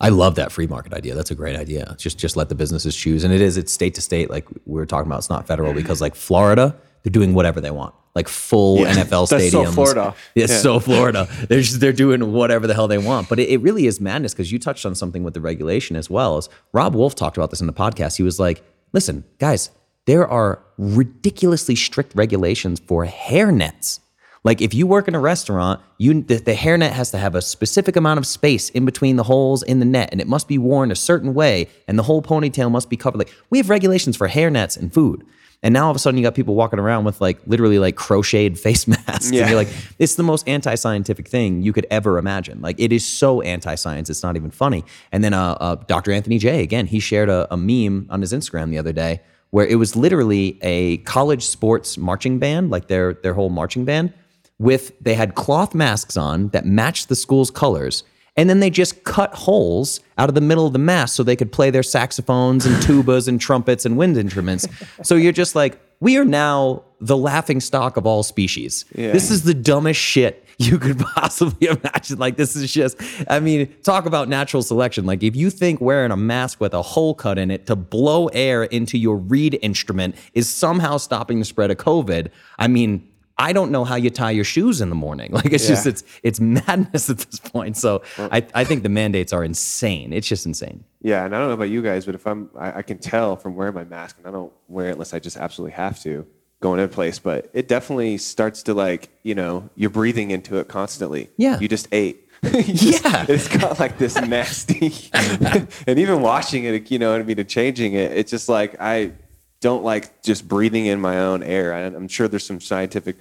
I love that free market idea. That's a great idea. Just just let the businesses choose. And it is, it's state to state, like we were talking about. It's not federal because like Florida, they're doing whatever they want. Like full NFL [laughs] That's so. Florida. It's Yeah. so Florida. They're just, they're doing whatever the hell they want. But it, it really is madness because you touched on something with the regulation as well. As Robb Wolf talked about this in the podcast. He was like, listen, guys, there are ridiculously strict regulations for hair nets. Like if you work in a restaurant, you the, the hairnet has to have a specific amount of space in between the holes in the net, and it must be worn a certain way, and the whole ponytail must be covered. Like we have regulations for hairnets and food, and now all of a sudden you got people walking around with like literally like crocheted face [laughs] masks, Yeah. and you're like, it's the most anti-scientific thing you could ever imagine. Like it is so anti-science, it's not even funny. And then uh, uh, Dr. Anthony Jay again, he shared a, a meme on his Instagram the other day where it was literally a college sports marching band, like their their whole marching band with they had cloth masks on that matched the school's colors. And then they just cut holes out of the middle of the mask so they could play their saxophones and [laughs] tubas and trumpets and wind instruments. So you're just like we are now the laughing stock of all species. This is the dumbest shit you could [laughs] possibly imagine like this is just i mean talk about natural selection like if you think wearing a mask with a hole cut in it to blow air into your reed instrument is somehow stopping the spread of covid i mean I don't know how you tie your shoes in the morning. [laughs] Like it's just it's it's madness at this point. So I, I think the mandates are insane. It's just insane. Yeah, and I don't know about you guys, but if I'm, I, I can tell from wearing my mask, and I don't wear it unless I just absolutely have to going in place, but it definitely starts to like, you know, you're breathing into it constantly. Yeah. You just ate. [laughs] You just- Yeah. It's got like this nasty, [laughs] [laughs] and even washing it, you know what I mean, and changing it, it's just like, I don't like just breathing in my own air. I, I'm sure there's some scientific,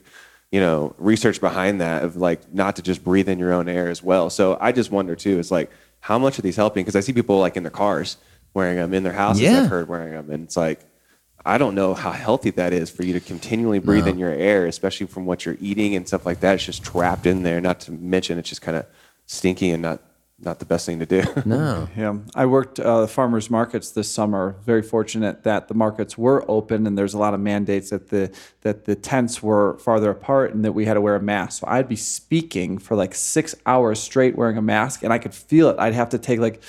you know, research behind that of like not to just breathe in your own air as well. So I just wonder too, is like, how much are these helping? Because I see people like in their cars wearing them, in their houses, Yeah. I've heard wearing them. And it's like, I don't know how healthy that is for you to continually breathe in your air, especially from what you're eating and stuff like that. It's just trapped in there. Not to mention, it's just kind of stinky and not not the best thing to do. [laughs] No. Yeah, I worked uh, the farmers markets this summer. Very fortunate that the markets were open, and there's a lot of mandates that the that the tents were farther apart, and that we had to wear a mask. So I'd be speaking for like six hours straight wearing a mask, and I could feel it. I'd have to take like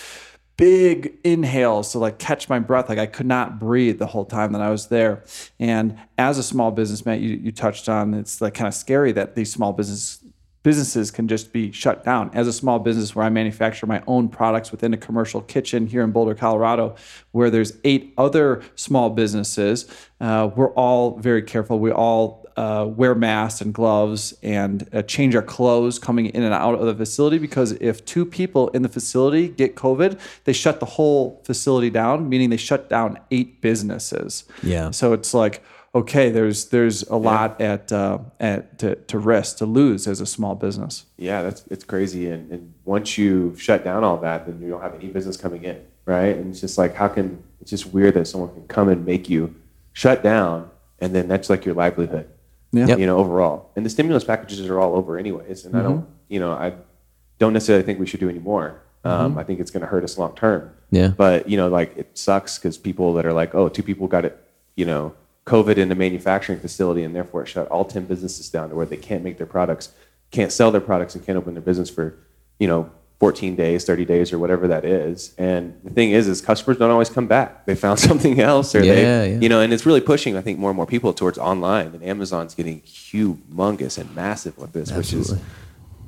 big inhales to like catch my breath. Like I could not breathe the whole time that I was there. And as a small businessman, you, you touched on it's like kind of scary that these small business businesses can just be shut down. As a small business where I manufacture my own products within a commercial kitchen here in Boulder, Colorado, where there's eight other small businesses, uh, we're all very careful. We all uh, wear masks and gloves and uh, change our clothes coming in and out of the facility because if two people in the facility get COVID, they shut the whole facility down, meaning they shut down eight businesses. Yeah. So it's like, okay, there's there's a lot at uh, at to, to risk to lose as a small business. yeah, that's it's crazy. And, and once you shut down all that, then you don't have any business coming in, right? And it's just like, how can it's just weird that someone can come and make you shut down, and then that's like your livelihood. Yeah. You know, overall. And the stimulus packages are all over anyways. And I don't, you know, I don't necessarily think we should do any more. Um, I think it's going to hurt us long term. Yeah. But you know, like it sucks because people that are like, oh, two people got it, you know, COVID in a manufacturing facility, and therefore it shut all ten businesses down to where they can't make their products, can't sell their products, and can't open their business for, you know. 14 days, 30 days, or whatever that is. And the thing is, is customers don't always come back. They found [laughs] something else, or Yeah, they, yeah. you know, and it's really pushing, I think, more and more people towards online. And Amazon's getting humongous and massive with this, which is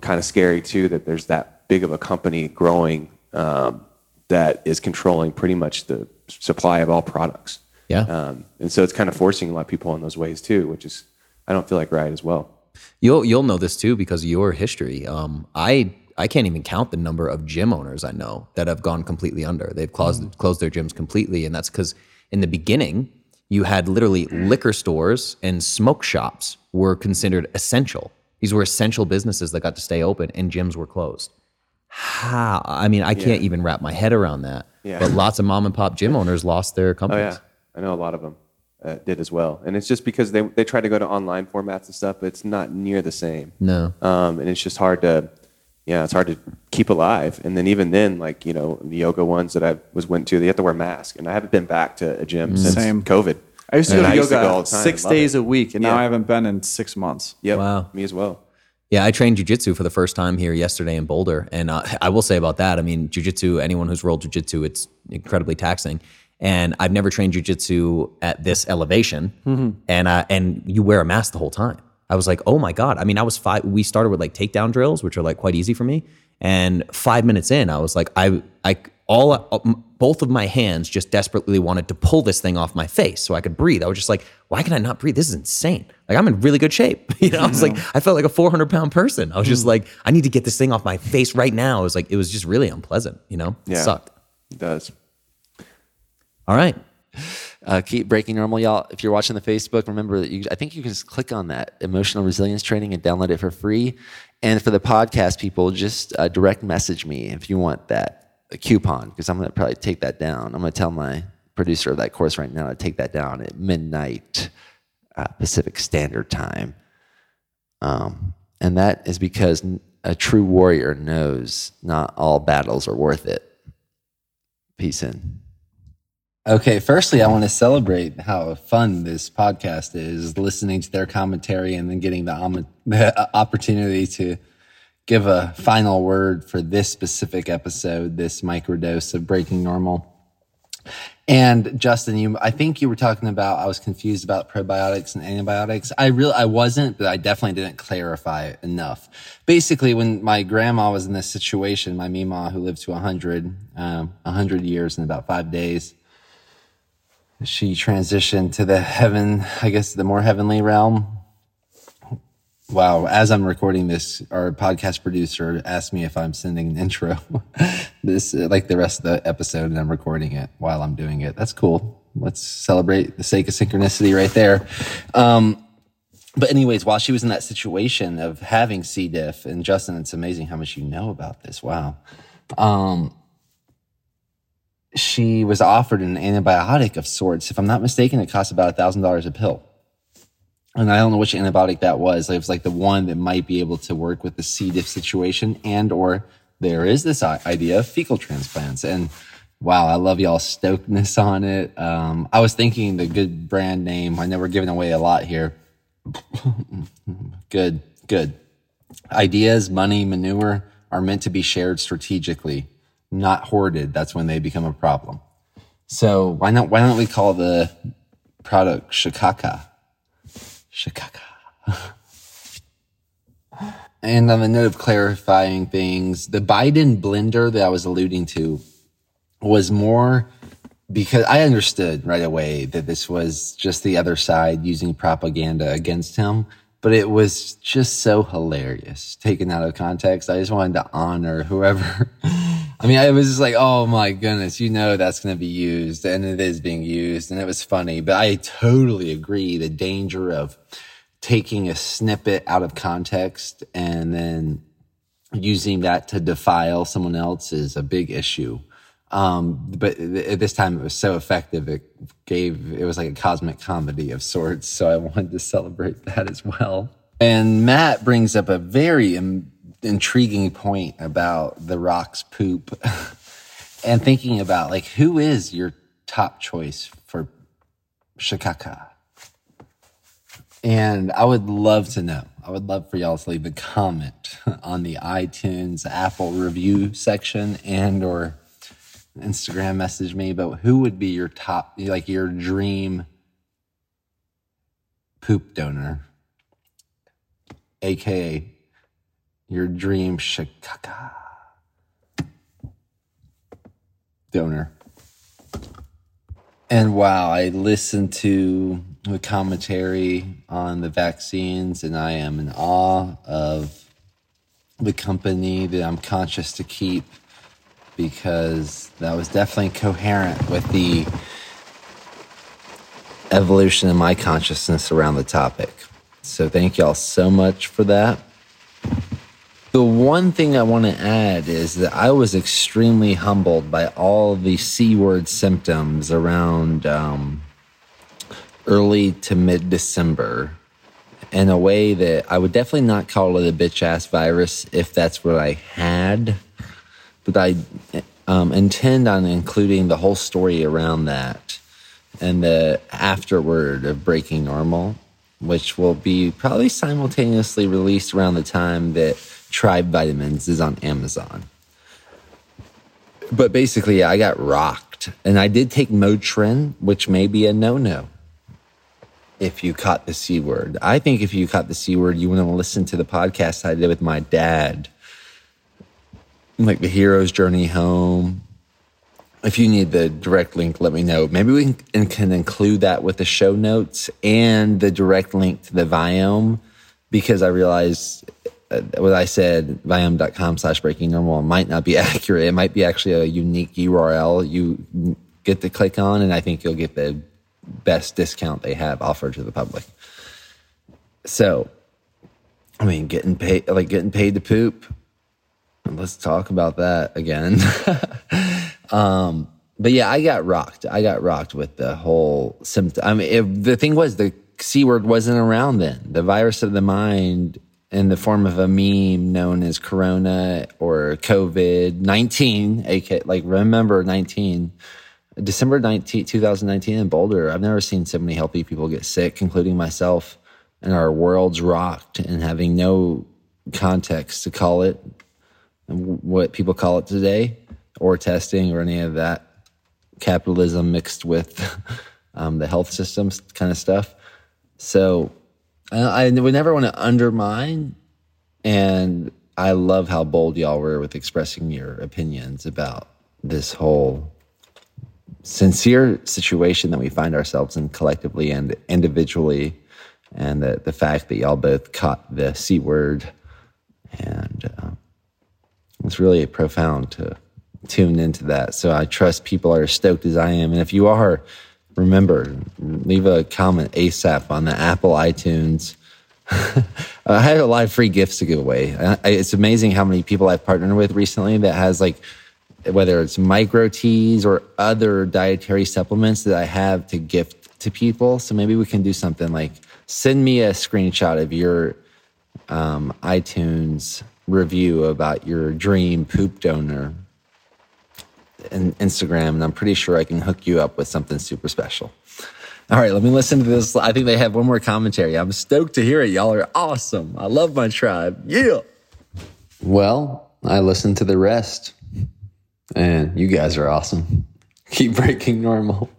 kind of scary too. That there's that big of a company growing um, that is controlling pretty much the supply of all products. Yeah. Um, and so it's kind of forcing a lot of people in those ways too, which is I don't feel like right as well. You'll you'll know this too because of your history. Um, I I can't even count the number of gym owners I know that have gone completely under. They've closed closed their gyms completely, and that's because in the beginning you had literally liquor stores and smoke shops were considered essential. These were essential businesses that got to stay open, and gyms were closed. How? I mean, I can't even wrap my head around that. Yeah. But lots of mom and pop gym owners lost their companies. Oh yeah, I know a lot of them uh, did as well. And it's just because they they try to go to online formats and stuff, but it's not near the same. No. um, and it's just hard to yeah it's hard to keep alive and then even then like you know the yoga ones that i was went to they have to wear masks and i haven't been back to a gym since Same. covid I used to And go to yoga all the time, six days it. a week, and now I haven't been in six months. yep Wow. me as well Yeah, I trained jujitsu for the first time here yesterday in Boulder, and uh, [laughs] I will say about that. I mean, jujitsu. Anyone who's rolled jujitsu, it's incredibly taxing, and I've never trained jujitsu at this elevation. And uh, and you wear a mask the whole time. I was like, oh my god. I mean, I was five. We started with like takedown drills, which are like quite easy for me. And five minutes in, I was like, I I all uh, both of my hands just desperately wanted to pull this thing off my face so I could breathe. I was just like, why can I not breathe? This is insane. Like I'm in really good shape. [laughs] You know, I was like, I felt like a 400 pound person. I was just like, I need to get this thing off my face right now. It was like, it was just really unpleasant. You know, it yeah sucked. it does All right. Uh, keep breaking normal, y'all. If you're watching the Facebook, remember that you. I think you can just click on that emotional resilience training and download it for free. And for the podcast people, just uh, direct message me if you want that coupon because I'm going to probably take that down. I'm going to tell my producer of that course right now to take that down at midnight uh, Pacific Standard Time. Um, and that is because a true warrior knows not all battles are worth it. Peace in. Okay, firstly, I want to celebrate how fun this podcast is, listening to their commentary and then getting the, om- the opportunity to give a final word for this specific episode, this microdose of Breaking Normal. And Justin, you, I think you were talking about, I was confused about probiotics and antibiotics. I really, I wasn't, but I definitely didn't clarify enough. Basically, when my grandma was in this situation, my Mima, who lived to 100, um, 100 years in about five days, she transitioned to the heaven, I guess the more heavenly realm. Wow. As I'm recording this, our podcast producer asked me if I'm sending an intro [laughs] this, like the rest of the episode and I'm recording it while I'm doing it. That's cool. Let's celebrate the sake of synchronicity right there. Um, but anyways, while she was in that situation of having C. diff, and Justin, it's amazing how much you know about this. Wow. Um, she was offered an antibiotic of sorts. If I'm not mistaken, it costs about a thousand dollars a pill. And I don't know which antibiotic that was. It was like the one that might be able to work with the C. diff situation and or there is this idea of fecal transplants. And wow, I love y'all stokedness on it. Um, I was thinking the good brand name. I know we're giving away a lot here. [laughs] good, good. Ideas, money, manure are meant to be shared strategically not hoarded, that's when they become a problem. So why not? Why don't we call the product Shikaka? Shikaka. [laughs] and on the note of clarifying things, the Biden blender that I was alluding to was more because I understood right away that this was just the other side using propaganda against him but it was just so hilarious taken out of context. I just wanted to honor whoever. [laughs] I mean, I was just like, oh my goodness, you know that's going to be used, and it is being used, and it was funny. But I totally agree the danger of taking a snippet out of context and then using that to defile someone else is a big issue. Um, but at this time it was so effective. It gave, it was like a cosmic comedy of sorts. So I wanted to celebrate that as well. And Matt brings up a very Im- intriguing point about the rock's poop [laughs] and thinking about like, who is your top choice for Shikaka? And I would love to know. I would love for y'all to leave a comment [laughs] on the iTunes Apple review section and or Instagram message me, but who would be your top, like your dream poop donor, aka your dream shikaka donor? And wow, I listened to the commentary on the vaccines, and I am in awe of the company that I'm conscious to keep because that was definitely coherent with the evolution in my consciousness around the topic. So thank y'all so much for that. The one thing I want to add is that I was extremely humbled by all the C word symptoms around um, early to mid December in a way that I would definitely not call it a bitch ass virus if that's what I had but I um, intend on including the whole story around that and the afterword of Breaking Normal, which will be probably simultaneously released around the time that Tribe Vitamins is on Amazon. But basically, I got rocked. And I did take Motrin, which may be a no no if you caught the C word. I think if you caught the C word, you want to listen to the podcast I did with my dad like the hero's journey home. If you need the direct link, let me know. Maybe we can, can include that with the show notes and the direct link to the Viome because I realize uh, what I said, viome.com slash breaking normal might not be [laughs] accurate. It might be actually a unique URL you get to click on, and I think you'll get the best discount they have offered to the public. So, I mean, getting paid, like getting paid to poop, let's talk about that again. [laughs] um, but yeah, I got rocked. I got rocked with the whole symptom. I mean, it, the thing was the C word wasn't around then. The virus of the mind in the form of a meme known as Corona or COVID 19, AK, like remember 19, December 19, 2019 in Boulder. I've never seen so many healthy people get sick, including myself. And our world's rocked and having no context to call it what people call it today, or testing, or any of that capitalism mixed with [laughs] um, the health systems kind of stuff. So I, I would never want to undermine, and I love how bold y'all were with expressing your opinions about this whole sincere situation that we find ourselves in collectively and individually, and the, the fact that y'all both caught the C word. And uh, it's really profound to tune into that. So I trust people are stoked as I am. And if you are, remember, leave a comment ASAP on the Apple iTunes. [laughs] I have a lot of free gifts to give away. It's amazing how many people I've partnered with recently that has like whether it's micro teas or other dietary supplements that I have to gift to people. So maybe we can do something like send me a screenshot of your um, iTunes review about your dream poop donor and Instagram, and I'm pretty sure I can hook you up with something super special. All right, let me listen to this. I think they have one more commentary. I'm stoked to hear it. Y'all are awesome. I love my tribe. Yeah. Well, I listened to the rest, and you guys are awesome. [laughs] Keep breaking normal.